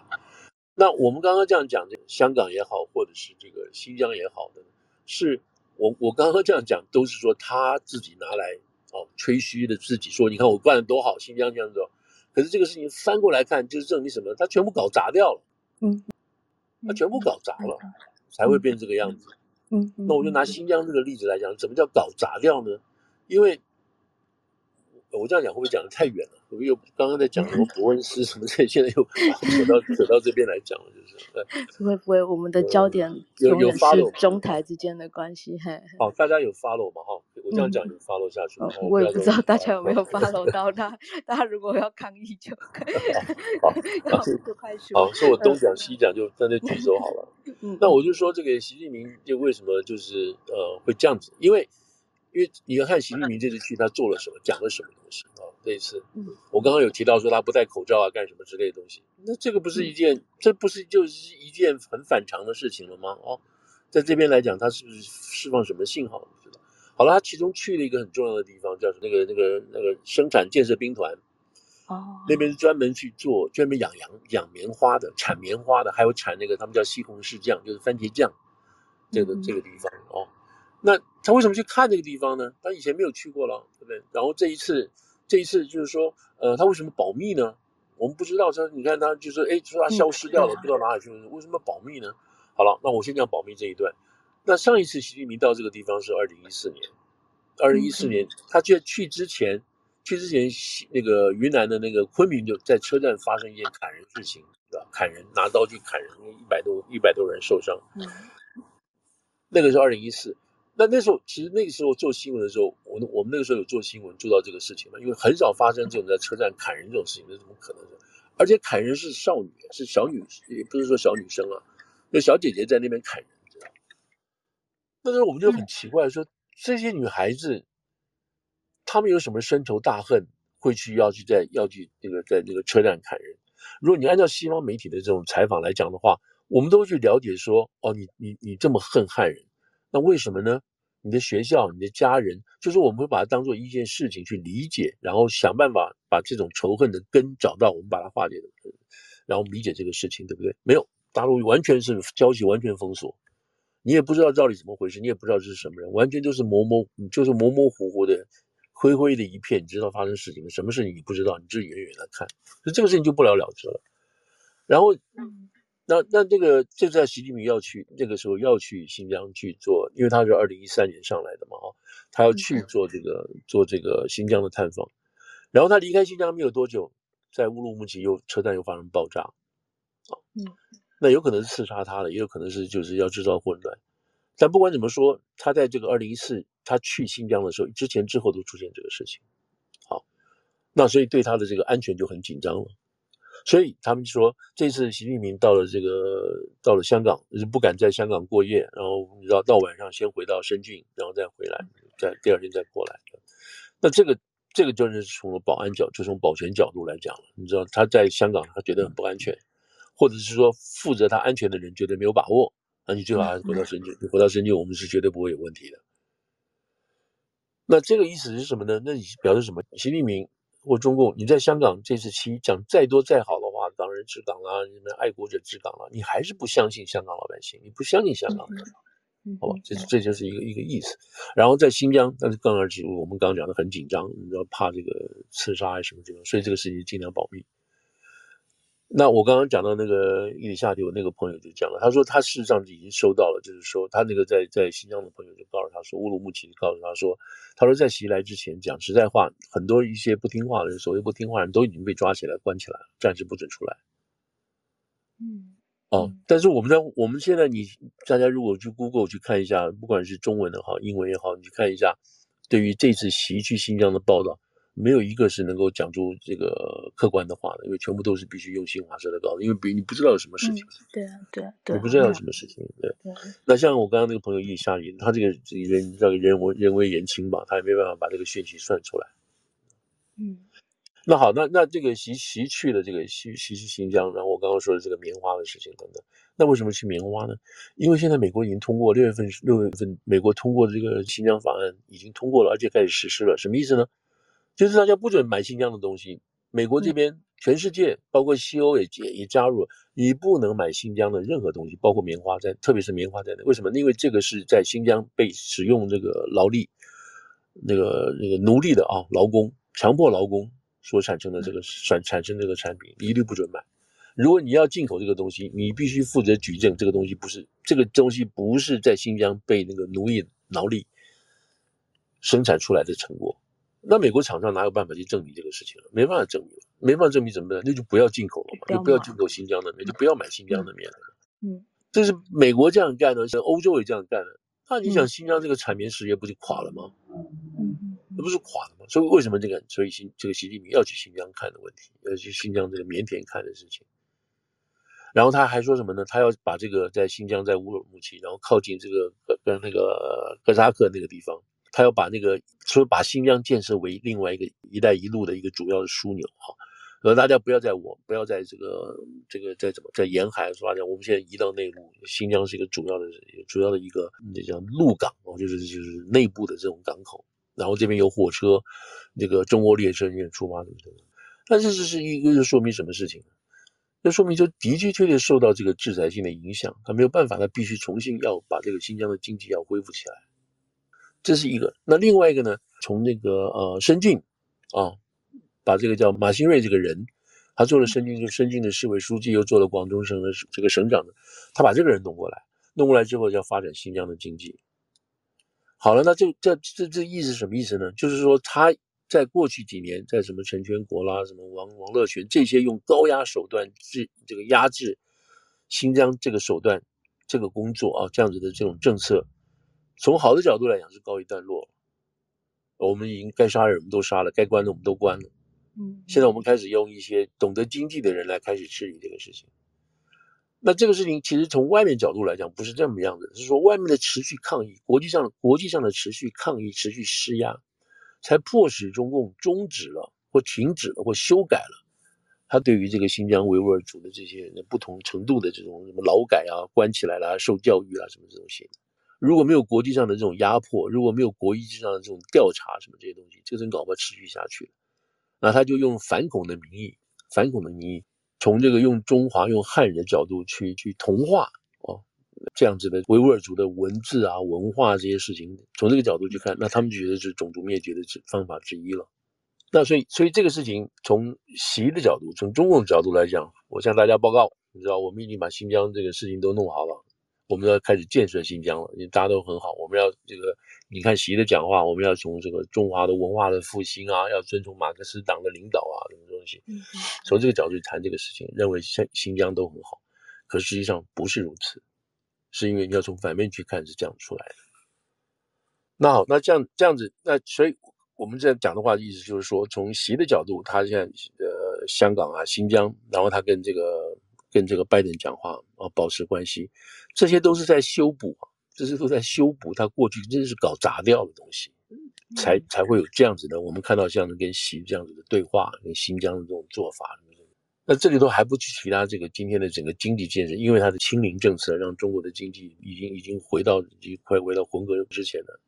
那我们刚刚这样讲，这个香港也好，或者是这个新疆也好的，是我我刚刚这样讲，都是说他自己拿来。哦，吹嘘的自己说，你看我办的多好，新疆这样子。可是这个事情翻过来看，就是证明什么？他全部搞砸掉了。嗯，他全部搞砸了，嗯、才会变这个样子。嗯，那我就拿新疆这个例子来讲，怎么叫搞砸掉呢？因为。我这样讲会不会讲的太远了？会不会又刚刚在讲什么伯恩斯什么这，现在又扯到扯到这边来讲了，就是。<laughs> 会不会我们的焦点永远是中台之间的关系？嘿，哦，大家有 follow 吗？哈，我这样讲有 follow 下去吗？我也不知道大家有没有 follow <laughs> 到他。大家如果要抗议就 <laughs> 可以，好，就快说。好，说我东讲西讲，就在那举手好了。那我就说这个习近平就为什么就是呃会这样子？因为。因为你要看习近平这次去，他做了什么，讲了什么东西啊？这一次，我刚刚有提到说他不戴口罩啊，干什么之类的东西。那这个不是一件，这不是就是一件很反常的事情了吗？哦，在这边来讲，他是不是释放什么信号？不知道。好了，他其中去了一个很重要的地方，叫那个那个那个生产建设兵团。哦。那边是专门去做，专门养羊、养棉花的，产棉花的，还有产那个他们叫西红柿酱，就是番茄酱，这个这个地方哦。那他为什么去看这个地方呢？他以前没有去过了，对不对？然后这一次，这一次就是说，呃，他为什么保密呢？我们不知道。说你看他就是，哎，说他消失掉了，嗯、不知道哪里去了。为什么保密呢？好了，那我先讲保密这一段。那上一次习近平到这个地方是二零一四年，二零一四年，他去去之前，去之前，那个云南的那个昆明就在车站发生一件砍人事情，对吧？砍人，拿刀去砍人，一百多一百多人受伤。嗯、那个是二零一四。那那时候，其实那个时候做新闻的时候，我我们那个时候有做新闻做到这个事情嘛？因为很少发生这种在车站砍人这种事情，那怎么可能的？而且砍人是少女，是小女，也不是说小女生啊，那小姐姐在那边砍人，知道？那时候我们就很奇怪说，说这些女孩子，她们有什么深仇大恨，会去要去在要去那个在那个车站砍人？如果你按照西方媒体的这种采访来讲的话，我们都去了解说，哦，你你你这么恨汉人。那为什么呢？你的学校、你的家人，就是我们会把它当做一件事情去理解，然后想办法把这种仇恨的根找到，我们把它化解的，然后理解这个事情，对不对？没有，大陆完全是消息完全封锁，你也不知道到底怎么回事，你也不知道这是什么人，完全就是模模，就是模模糊糊的、灰灰的一片。你知道发生事情，什么事情你不知道，你就远远的看，所以这个事情就不了了之了。然后。嗯那那这个就在习近平要去那个时候要去新疆去做，因为他是二零一三年上来的嘛，哦，他要去做这个做这个新疆的探访，然后他离开新疆没有多久，在乌鲁木齐又车站又发生爆炸，啊，嗯，那有可能是刺杀他的，也有可能是就是要制造混乱，但不管怎么说，他在这个二零一四他去新疆的时候，之前之后都出现这个事情，好，那所以对他的这个安全就很紧张了。所以他们说，这次习近平到了这个到了香港，就是不敢在香港过夜，然后你知道到晚上先回到深圳，然后再回来，再第二天再过来。那这个这个就是从了保安角，就从保全角度来讲了。你知道他在香港他觉得很不安全，或者是说负责他安全的人觉得没有把握，那你最好还是回到深圳。你回到深圳，我们是绝对不会有问题的。那这个意思是什么呢？那你表示什么？习近平。或中共，你在香港这次期讲再多再好的话，港人治港啊，你们爱国者治港啊，你还是不相信香港老百姓，你不相信香港人，好吧，这这就是一个一个意思。然后在新疆，但是更而且我们刚刚讲的很紧张，你知道怕这个刺杀啊什么这种，所以这个事情尽量保密。那我刚刚讲到那个伊里夏提，我那个朋友就讲了，他说他事实上已经收到了，就是说他那个在在新疆的朋友就告诉他说，乌鲁木齐告诉他说，他说在袭来之前讲实在话，很多一些不听话的人，所谓不听话的人都已经被抓起来关起来了，暂时不准出来。嗯，哦，但是我们在我们现在你大家如果去 Google 去看一下，不管是中文的好，英文也好，你去看一下，对于这次袭去新疆的报道。没有一个是能够讲出这个客观的话的，因为全部都是必须用新华社的稿子，因为比你不知道有什么事情。嗯、对啊，对啊，对，你不知道有什么事情。对，对那像我刚刚那个朋友伊夏里，他这个这个人叫人为人为言轻吧，他也没办法把这个讯息算出来。嗯。那好，那那这个习习去的这个习习去新疆，然后我刚刚说的这个棉花的事情等等，那为什么去棉花呢？因为现在美国已经通过六月份六月份美国通过的这个新疆法案已经通过了，而且开始实施了，什么意思呢？就是大家不准买新疆的东西，美国这边全世界包括西欧也也也加入，你不能买新疆的任何东西，包括棉花在，特别是棉花在内。为什么？因为这个是在新疆被使用这个劳力，那个那个奴隶的啊劳工，强迫劳工所产生的这个产产生这个产品，一律不准买。如果你要进口这个东西，你必须负责举证这个东西不是这个东西不是在新疆被那个奴役劳力生产出来的成果。那美国厂商哪有办法去证明这个事情了？没办法证明，没办法证明怎么办？那就不要进口了嘛，就不要进口新疆的棉，就不要买新疆的棉了。嗯，这是美国这样干的，像欧洲也这样干的。那你想，新疆这个产棉事业不就垮了吗？嗯，那不是垮了吗？所以为什么这个？所以新这个习近平要去新疆看的问题，要去新疆这个棉田看的事情。然后他还说什么呢？他要把这个在新疆，在乌鲁木齐，然后靠近这个跟那个哥扎克那个地方。他要把那个说把新疆建设为另外一个“一带一路”的一个主要的枢纽哈，呃，大家不要在我不要在这个这个在怎么在沿海是吧？我们现在移到内陆，新疆是一个主要的主要的一个那叫陆港哦，就是就是内部的这种港口，然后这边有火车，那个中欧列车愿意出发什么什么，但是这是一个说明什么事情呢？这说明就的确确实受到这个制裁性的影响，他没有办法，他必须重新要把这个新疆的经济要恢复起来。这是一个，那另外一个呢？从那个呃，申骏啊，把这个叫马新瑞这个人，他做了申骏，就申骏的市委书记，又做了广东省的这个省长的，他把这个人弄过来，弄过来之后要发展新疆的经济。好了，那这这这这意思什么意思呢？就是说他在过去几年，在什么陈全国啦、什么王王乐泉这些用高压手段制这个压制新疆这个手段这个工作啊，这样子的这种政策。从好的角度来讲是告一段落，我们已经该杀的人我们都杀了，该关的我们都关了。嗯，现在我们开始用一些懂得经济的人来开始治理这个事情。那这个事情其实从外面角度来讲不是这么样子，是说外面的持续抗议，国际上国际上的持续抗议、持续施压，才迫使中共终止了或停止了或修改了他对于这个新疆维吾尔族的这些人不同程度的这种什么劳改啊、关起来啦、受教育啊什么这种东西。如果没有国际上的这种压迫，如果没有国际上的这种调查什么这些东西，这个真搞不好持续下去。那他就用反恐的名义，反恐的名义，从这个用中华、用汉人的角度去去同化哦，这样子的维吾尔族的文字啊、文化这些事情，从这个角度去看，那他们就觉得是种族灭绝的方法之一了。那所以，所以这个事情从习的角度，从中共的角度来讲，我向大家报告，你知道，我们已经把新疆这个事情都弄好了。我们要开始建设新疆了，因为大家都很好。我们要这个，你看习的讲话，我们要从这个中华的文化的复兴啊，要遵从马克思党的领导啊，什么东西。从这个角度去谈这个事情，认为新新疆都很好。可实际上不是如此，是因为你要从反面去看，是这样出来的。那好，那这样这样子，那所以我们这样讲的话，意思就是说，从习的角度，他现在呃香港啊、新疆，然后他跟这个。跟这个拜登讲话啊，保持关系，这些都是在修补，这些都在修补他过去真是搞砸掉的东西，才才会有这样子的。我们看到像跟习这样子的对话，跟新疆的这种做法，那这里头还不去提他这个今天的整个经济建设，因为他的清零政策让中国的经济已经已经回到已经快回到文革之前了，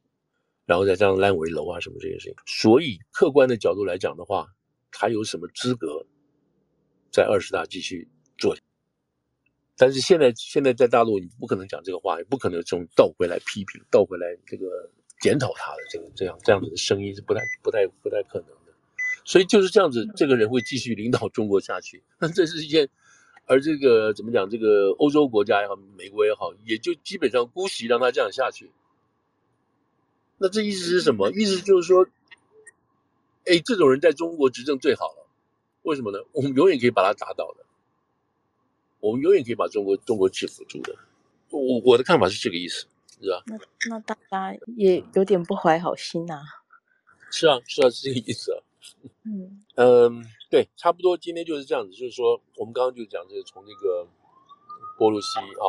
然后再这样烂尾楼啊什么这些事情，所以客观的角度来讲的话，他有什么资格在二十大继续做？但是现在现在在大陆，你不可能讲这个话，也不可能这种倒回来批评、倒回来这个检讨他的这个这样这样子的声音是不太不太不太可能的。所以就是这样子，这个人会继续领导中国下去。那这是一件，而这个怎么讲？这个欧洲国家也好，美国也好，也就基本上姑息让他这样下去。那这意思是什么？意思就是说，哎，这种人在中国执政最好了。为什么呢？我们永远可以把他打倒的。我们永远可以把中国中国制服住的，我我的看法是这个意思，是吧？那那大家也有点不怀好心呐、啊。是啊，是啊，是这个意思啊。嗯嗯，对，差不多今天就是这样子，就是说我们刚刚就讲这个从这个波洛西啊，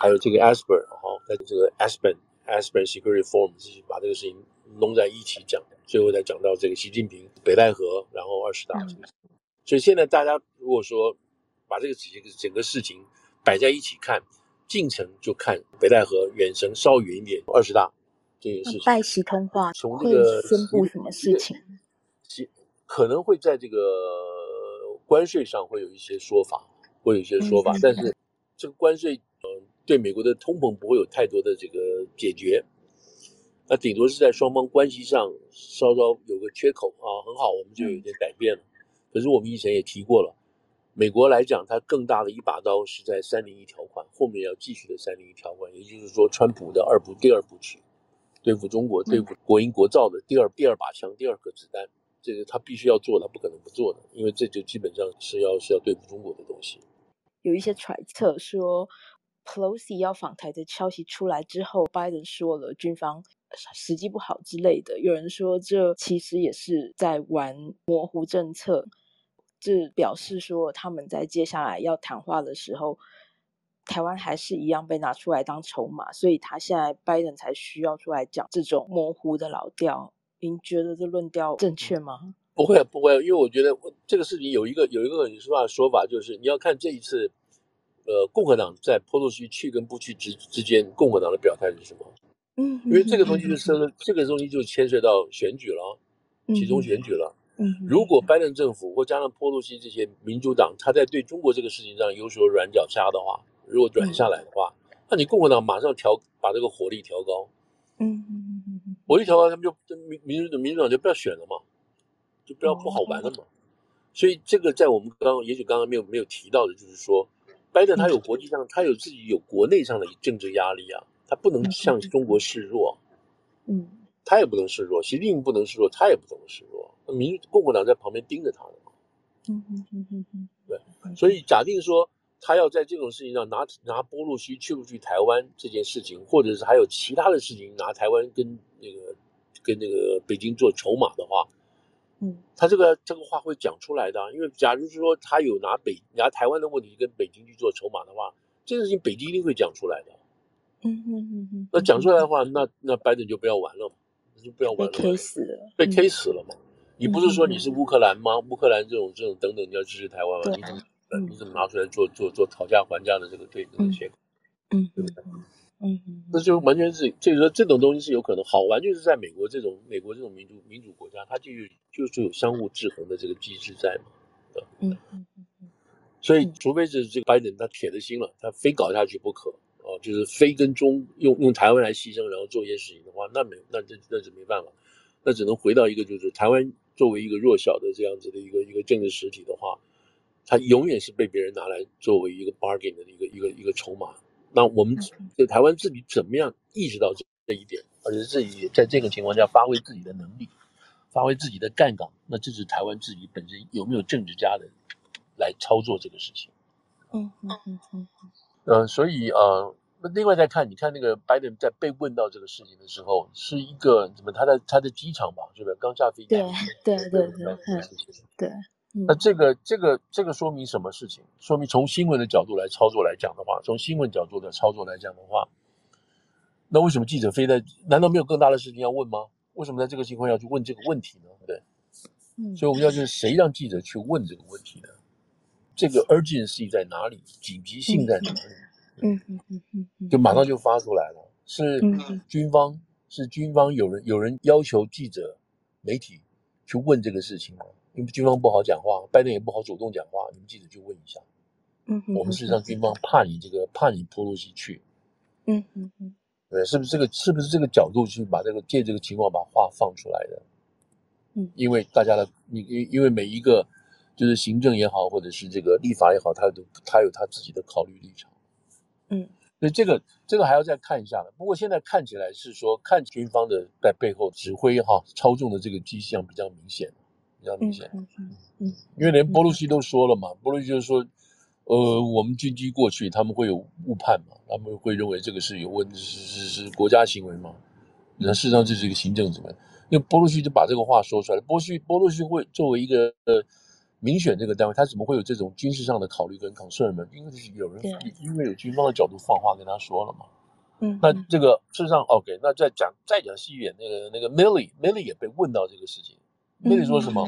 还有这个 Asper 哈，在这个 Aspen Aspen Security Forum 自己把这个事情弄在一起讲，最后再讲到这个习近平北戴河，然后二十大所以现在大家如果说。把这个整个整个事情摆在一起看，进程就看北戴河远程稍远一点二十大这件事情。拜习通话从这个宣布什么事情？可能会在这个关税上会有一些说法，会有一些说法，嗯、但是这个关税呃对美国的通膨不会有太多的这个解决，那顶多是在双方关系上稍稍有个缺口啊，很好，我们就有点改变了。嗯、可是我们以前也提过了。美国来讲，它更大的一把刀是在三零一条款后面要继续的三零一条款，也就是说，川普的二部第二部曲，对付中国、对付国营国造的第二第二把枪、第二颗子弹，这个他必须要做，他不可能不做的，因为这就基本上是要是要对付中国的东西。有一些揣测说，Pelosi 要访台的消息出来之后，拜登说了军方时机不好之类的，有人说这其实也是在玩模糊政策。这表示说，他们在接下来要谈话的时候，台湾还是一样被拿出来当筹码，所以他现在拜登才需要出来讲这种模糊的老调。您觉得这论调正确吗？不会，不会，因为我觉得这个事情有一个有一个很说话说法，就是你要看这一次，呃，共和党在波洛西去跟不去之之间，共和党的表态是什么？嗯，因为这个东西就是这个东西就牵涉到选举了，其中选举了。如果拜登政府或加上波洛西这些民主党，他在对中国这个事情上有所软脚虾的话，如果软下来的话，那你共和党马上调把这个火力调高，嗯嗯嗯嗯，火力调高，他们就民民主民主党就不要选了嘛，就不要不好玩了嘛。所以这个在我们刚刚也许刚刚没有没有提到的，就是说，拜登他有国际上他有自己有国内上的政治压力啊，他不能向中国示弱，嗯，他也不能示弱，习近平不能示弱，他也不能示弱。民共和党在旁边盯着他呢嘛，嗯嗯嗯嗯嗯，对，所以假定说他要在这种事情上拿拿波洛西去不去台湾这件事情，或者是还有其他的事情拿台湾跟那个跟那个北京做筹码的话，嗯，他这个这个话会讲出来的，因为假如是说他有拿北拿台湾的问题跟北京去做筹码的话，这件事情北京一定会讲出来的，嗯嗯嗯嗯，那讲出来的。话，那那拜登就不要玩了嘛，就不要玩了，被 K 死了，被 K 死了嘛。你不是说你是乌克兰吗？乌克兰这种这种等等，你要支持台湾吗？你怎么你怎么拿出来做做做讨价还价的这个对这个结果？嗯，对不对？嗯嗯，那就完全是，就是说这种东西是有可能好玩，就是在美国这种美国这种民主民主国家，它就有就是有相互制衡的这个机制在嘛。嗯嗯嗯，所以除非是这个拜登他铁了心了，他非搞下去不可哦，就是非跟中用用台湾来牺牲，然后做一些事情的话，那没那这那是没办法，那只能回到一个就是台湾。作为一个弱小的这样子的一个一个政治实体的话，它永远是被别人拿来作为一个 bargain 的一个一个一个筹码。那我们在台湾自己怎么样意识到这这一点，而且自己在这个情况下发挥自己的能力，发挥自己的杠杆，那这是台湾自己本身有没有政治家的来操作这个事情？嗯嗯嗯嗯嗯，所以呃。那另外再看，你看那个拜登在被问到这个事情的时候，是一个怎么？他在他在机场吧，是不是刚下飞机？对对对对对。那这个这个这个说明什么事情？说明从新闻的角度来操作来讲的话，从新闻角度的操作来讲的话，那为什么记者非在？难道没有更大的事情要问吗？为什么在这个情况要去问这个问题呢？对。嗯。所以我们要就是谁让记者去问这个问题呢？这个 urgency 在哪里？紧急性在哪里？嗯嗯嗯嗯嗯，就马上就发出来了，是军方是军方有人有人要求记者媒体去问这个事情吗？因为军方不好讲话，拜登也不好主动讲话，你们记者就问一下，嗯哼，我们事实上军方怕你这个怕你波洛西去，嗯嗯嗯，对，是不是这个是不是这个角度去把这个借这个情况把话放出来的？嗯，因为大家的你因因为每一个就是行政也好，或者是这个立法也好，他都他有他自己的考虑立场。嗯，所以这个这个还要再看一下了。不过现在看起来是说，看军方的在背后指挥哈操纵的这个迹象比较明显，比较明显。嗯嗯嗯，因为连波鲁西都说了嘛，波鲁西就是说，呃，我们军机过去，他们会有误判嘛，他们会认为这个是有问，是是是国家行为嘛。那事实上这是一个行政怎么样？因为波鲁西就把这个话说出来了。波洛西波鲁西会作为一个呃民选这个单位，他怎么会有这种军事上的考虑跟 concern 呢？因为是有人因为有军方的角度放话跟他说了嘛。嗯，那这个事实上 OK，那再讲再讲细一点，那个那个 Milley 也被问到这个事情，Milley 说什么？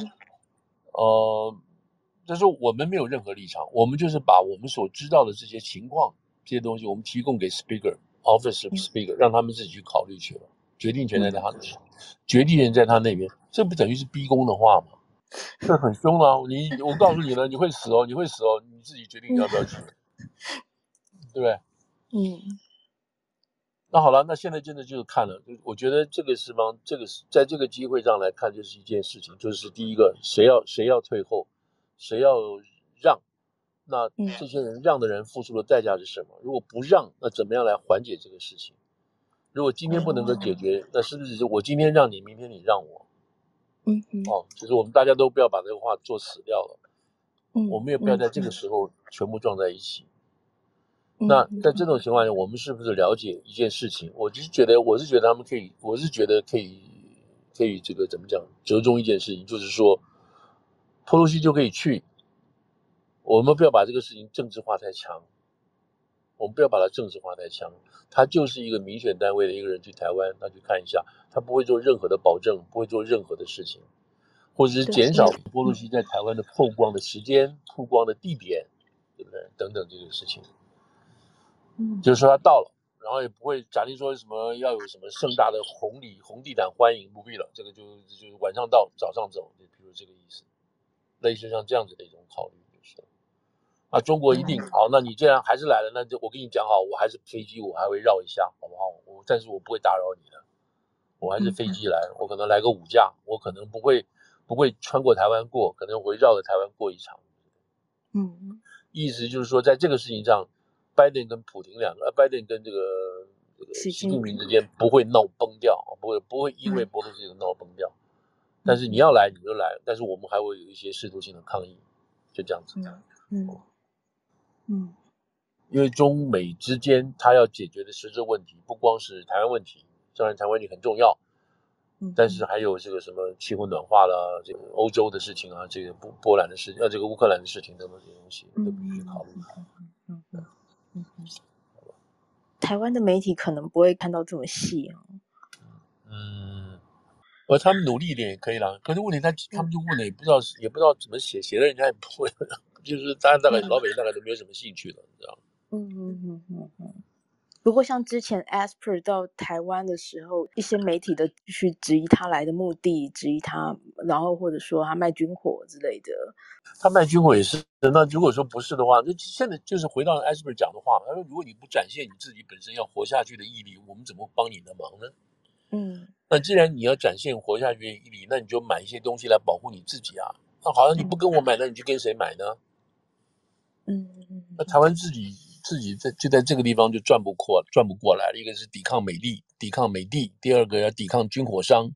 呃，他说我们没有任何立场，我们就是把我们所知道的这些情况这些东西，我们提供给 Speaker Office of Speaker，让他们自己去考虑去了。决定权在他那边，决定权在他那边，这不等于是逼宫的话吗？这很凶啊！你我告诉你了，你会死哦，你会死哦，你自己决定要不要去，对不对？<laughs> 嗯。那好了，那现在真的就是看了，我觉得这个是方，这个是在这个机会上来看，就是一件事情，就是第一个，谁要谁要退后，谁要让，那这些人让的人付出的代价是什么？如果不让，那怎么样来缓解这个事情？如果今天不能够解决，那是不是我今天让你，明天你让我？嗯嗯。哦，就是我们大家都不要把这个话做死掉了。嗯。我们也不要在这个时候全部撞在一起。嗯。那在这种情况下，我们是不是了解一件事情？我就是觉得，我是觉得他们可以，我是觉得可以，可以这个怎么讲？折中一件事情，就是说，波洛西就可以去。我们不要把这个事情政治化太强。我们不要把它政治化太强，他就是一个民选单位的一个人去台湾，他去看一下，他不会做任何的保证，不会做任何的事情，或者是减少波洛西在台湾的曝光的时间、曝光的地点，对不对？等等这个事情，嗯，就是说他到了，然后也不会假定说什么要有什么盛大的红礼、红地毯欢迎，不必了，这个就就是晚上到，早上走，就比如这个意思，类似像这样子的一种考虑就是。啊，中国一定好。那你既然还是来了，那就我跟你讲好，我还是飞机，我还会绕一下，好不好？我但是我不会打扰你的，我还是飞机来，我可能来个五架，我可能不会不会穿过台湾过，可能会绕着台湾过一场。嗯，意思就是说，在这个事情上，拜登跟普京两个，呃，拜登跟这个这个习近平之间不会闹崩掉，不会不会因为波洛西闹崩掉。但是你要来你就来，但是我们还会有一些试图性的抗议，就这样子。嗯。嗯嗯，因为中美之间，他要解决的实质问题不光是台湾问题，当然台湾问题很重要，嗯，但是还有这个什么气候暖化啦，这个欧洲的事情啊，这个波波兰的事，呃，这个乌克兰的事情等等这些东西都必须考虑。嗯嗯嗯嗯嗯，台湾的媒体可能不会看到这么细啊。嗯，而他们努力一点也可以啦。可是问题他他们就问了，也不知道也不知道怎么写，写的人家也不会。<laughs> 就是大家大概老百姓大概都没有什么兴趣了，你知道吗？嗯嗯嗯嗯嗯。不过像之前 Asper 到台湾的时候，一些媒体的去质疑他来的目的，质疑他，然后或者说他卖军火之类的。他卖军火也是。那如果说不是的话，那现在就是回到 Asper 讲的话，他说：如果你不展现你自己本身要活下去的毅力，我们怎么帮你的忙呢？嗯。那既然你要展现活下去的毅力，那你就买一些东西来保护你自己啊。那好像你不跟我买，那你去跟谁买呢？嗯，那台湾自己自己在就在这个地方就转不过转不过来了。一个是抵抗美帝，抵抗美帝；第二个要抵抗军火商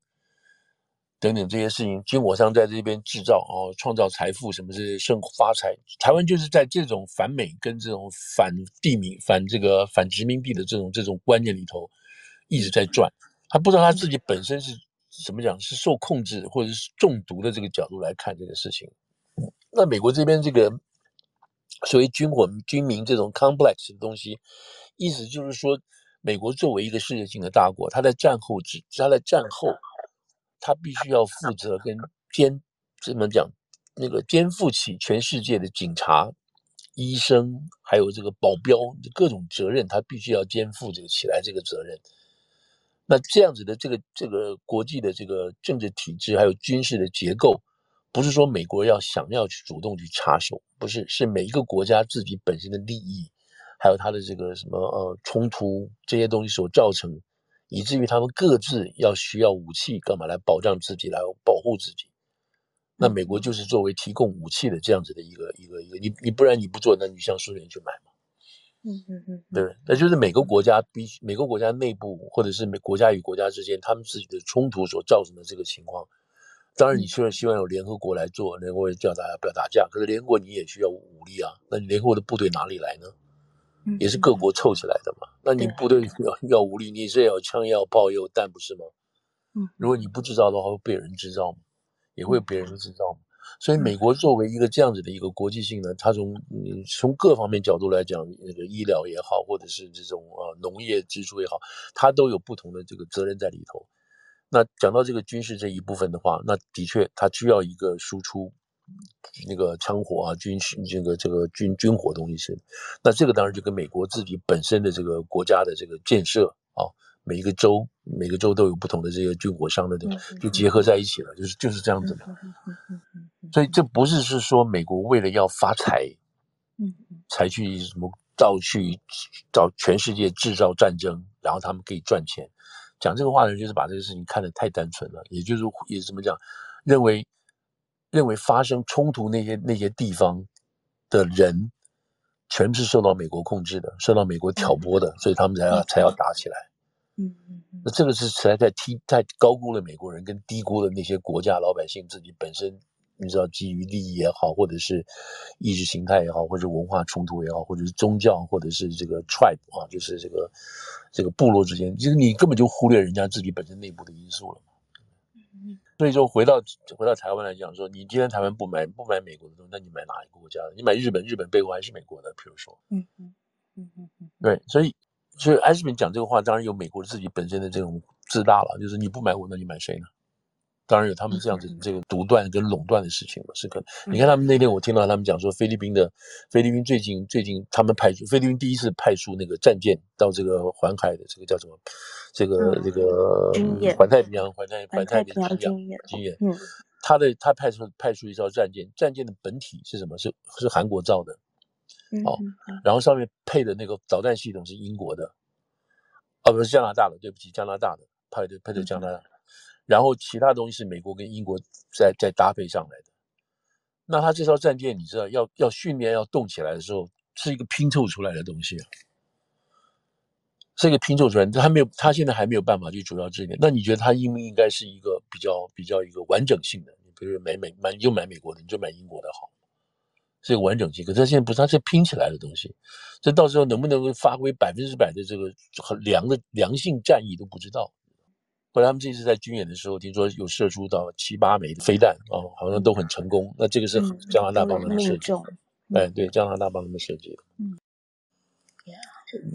等等这些事情。军火商在这边制造哦，创造财富，什么是生发财？台湾就是在这种反美跟这种反地名、反这个反殖民地的这种这种观念里头一直在转。他不知道他自己本身是怎么讲，是受控制或者是中毒的这个角度来看这个事情。那美国这边这个。所谓军火、军民这种 complex 的东西，意思就是说，美国作为一个世界性的大国，它在战后只，它在战后，它必须要负责跟肩怎么讲，那个肩负起全世界的警察、医生，还有这个保镖各种责任，他必须要肩负这个起来这个责任。那这样子的这个这个国际的这个政治体制，还有军事的结构。不是说美国要想要去主动去插手，不是，是每一个国家自己本身的利益，还有它的这个什么呃冲突这些东西所造成，以至于他们各自要需要武器干嘛来保障自己，来保护自己。那美国就是作为提供武器的这样子的一个一个一个，你你不然你不做，那你向苏联去买嘛？嗯嗯嗯，对，那就是每个国家必须每个国家内部或者是每国家与国家之间他们自己的冲突所造成的这个情况。当然，你虽然希望有联合国来做，联合国叫大家不要打架，可是联合国你也需要武力啊。那你联合国的部队哪里来呢？也是各国凑起来的嘛。那你部队要要武力，你是要有枪，要有炮，要有弹，不是吗？嗯，如果你不制造的话，会被人制造嘛，也会有别人制造嘛。所以，美国作为一个这样子的一个国际性呢，它从嗯从各方面角度来讲，那个医疗也好，或者是这种呃农业支出也好，它都有不同的这个责任在里头。那讲到这个军事这一部分的话，那的确它需要一个输出，那个枪火啊，军事这个这个军军火东西是。那这个当然就跟美国自己本身的这个国家的这个建设啊，每一个州每个州都有不同的这个军火商的这个，就结合在一起了，就是就是这样子的。所以这不是是说美国为了要发财，才去什么造去找全世界制造战争，然后他们可以赚钱。讲这个话的人就是把这个事情看得太单纯了，也就是也是怎么讲，认为认为发生冲突那些那些地方的人，全是受到美国控制的，受到美国挑拨的，所以他们才要才要打起来。嗯嗯，那这个是实在在低太高估了美国人，跟低估了那些国家老百姓自己本身。你知道，基于利益也好，或者是意识形态也好，或者文化冲突也好，或者是宗教，或者是这个 tribe 啊，就是这个这个部落之间，其实你根本就忽略人家自己本身内部的因素了。所以说，回到回到台湾来讲，说你今天台湾不买不买美国的东西，那你买哪一个国家的？你买日本，日本背后还是美国的。比如说，嗯嗯嗯嗯嗯，对，所以所以艾斯敏讲这个话，当然有美国自己本身的这种自大了，就是你不买我，那你买谁呢？当然有他们这样子这个独断跟垄断的事情嘛，是可能。你看他们那天我听到他们讲说，菲律宾的菲律宾最近最近他们派出菲律宾第一次派出那个战舰到这个环海的这个叫什么？这个这个环太平洋环太环太平洋军演军演。嗯，他的他派出派出一艘战舰，战舰的本体是什么？是是韩国造的。哦，然后上面配的那个导弹系统是英国的。哦，不是加拿大的，对不起，加拿大的派的派的加拿大。然后其他东西是美国跟英国再再搭配上来的，那他这艘战舰你知道要要训练要动起来的时候，是一个拼凑出来的东西啊，是一个拼凑出来，他没有他现在还没有办法去主要支援。那你觉得他应不应该是一个比较比较一个完整性的？你比如买美买你就买美国的，你就买英国的好，是一个完整性。可是他现在不是，他是拼起来的东西，这到时候能不能够发挥百分之百的这个很良的良性战役都不知道。后来他们这次在军演的时候，听说有射出到七八枚飞弹啊、哦，好像都很成功。那这个是加拿大帮他们设计，哎、嗯，对，加拿大帮他们设计的。嗯，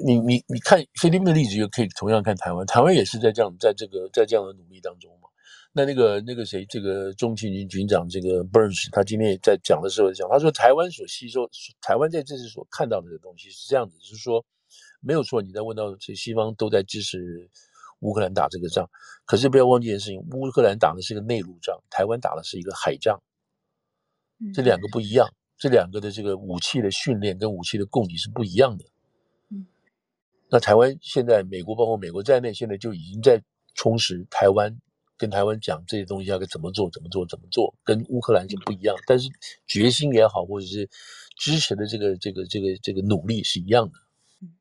你你你看菲律宾的例子，又可以同样看台湾，台湾也是在这样，在这个在这样的努力当中嘛。那那个那个谁，这个中情局局长这个 Burns，他今天也在讲的时候讲，他说台湾所吸收，台湾在这次所看到的东西是这样子，就是说没有错，你在问到这西方都在支持。乌克兰打这个仗，可是不要忘记一件事情：乌克兰打的是一个内陆仗，台湾打的是一个海仗，这两个不一样。这两个的这个武器的训练跟武器的供给是不一样的。嗯那台湾现在，美国包括美国在内，现在就已经在充实台湾，跟台湾讲这些东西要该怎么做，怎么做，怎么做，跟乌克兰是不一样。但是决心也好，或者是支持的这个这个这个这个努力是一样的。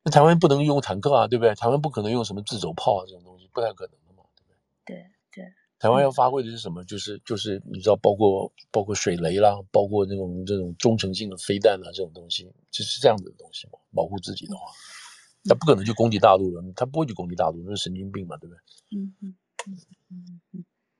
那台湾不能用坦克啊，对不对？台湾不可能用什么自走炮啊，这种东西不太可能的嘛，对不对？对对。台湾要发挥的是什么？就是就是你知道，包括包括水雷啦，包括那种这种中程性的飞弹啊，这种东西，就是这样子的东西嘛。保护自己的话，他不可能去攻击大陆了，他不会去攻击大陆，那是神经病嘛，对不对？嗯嗯。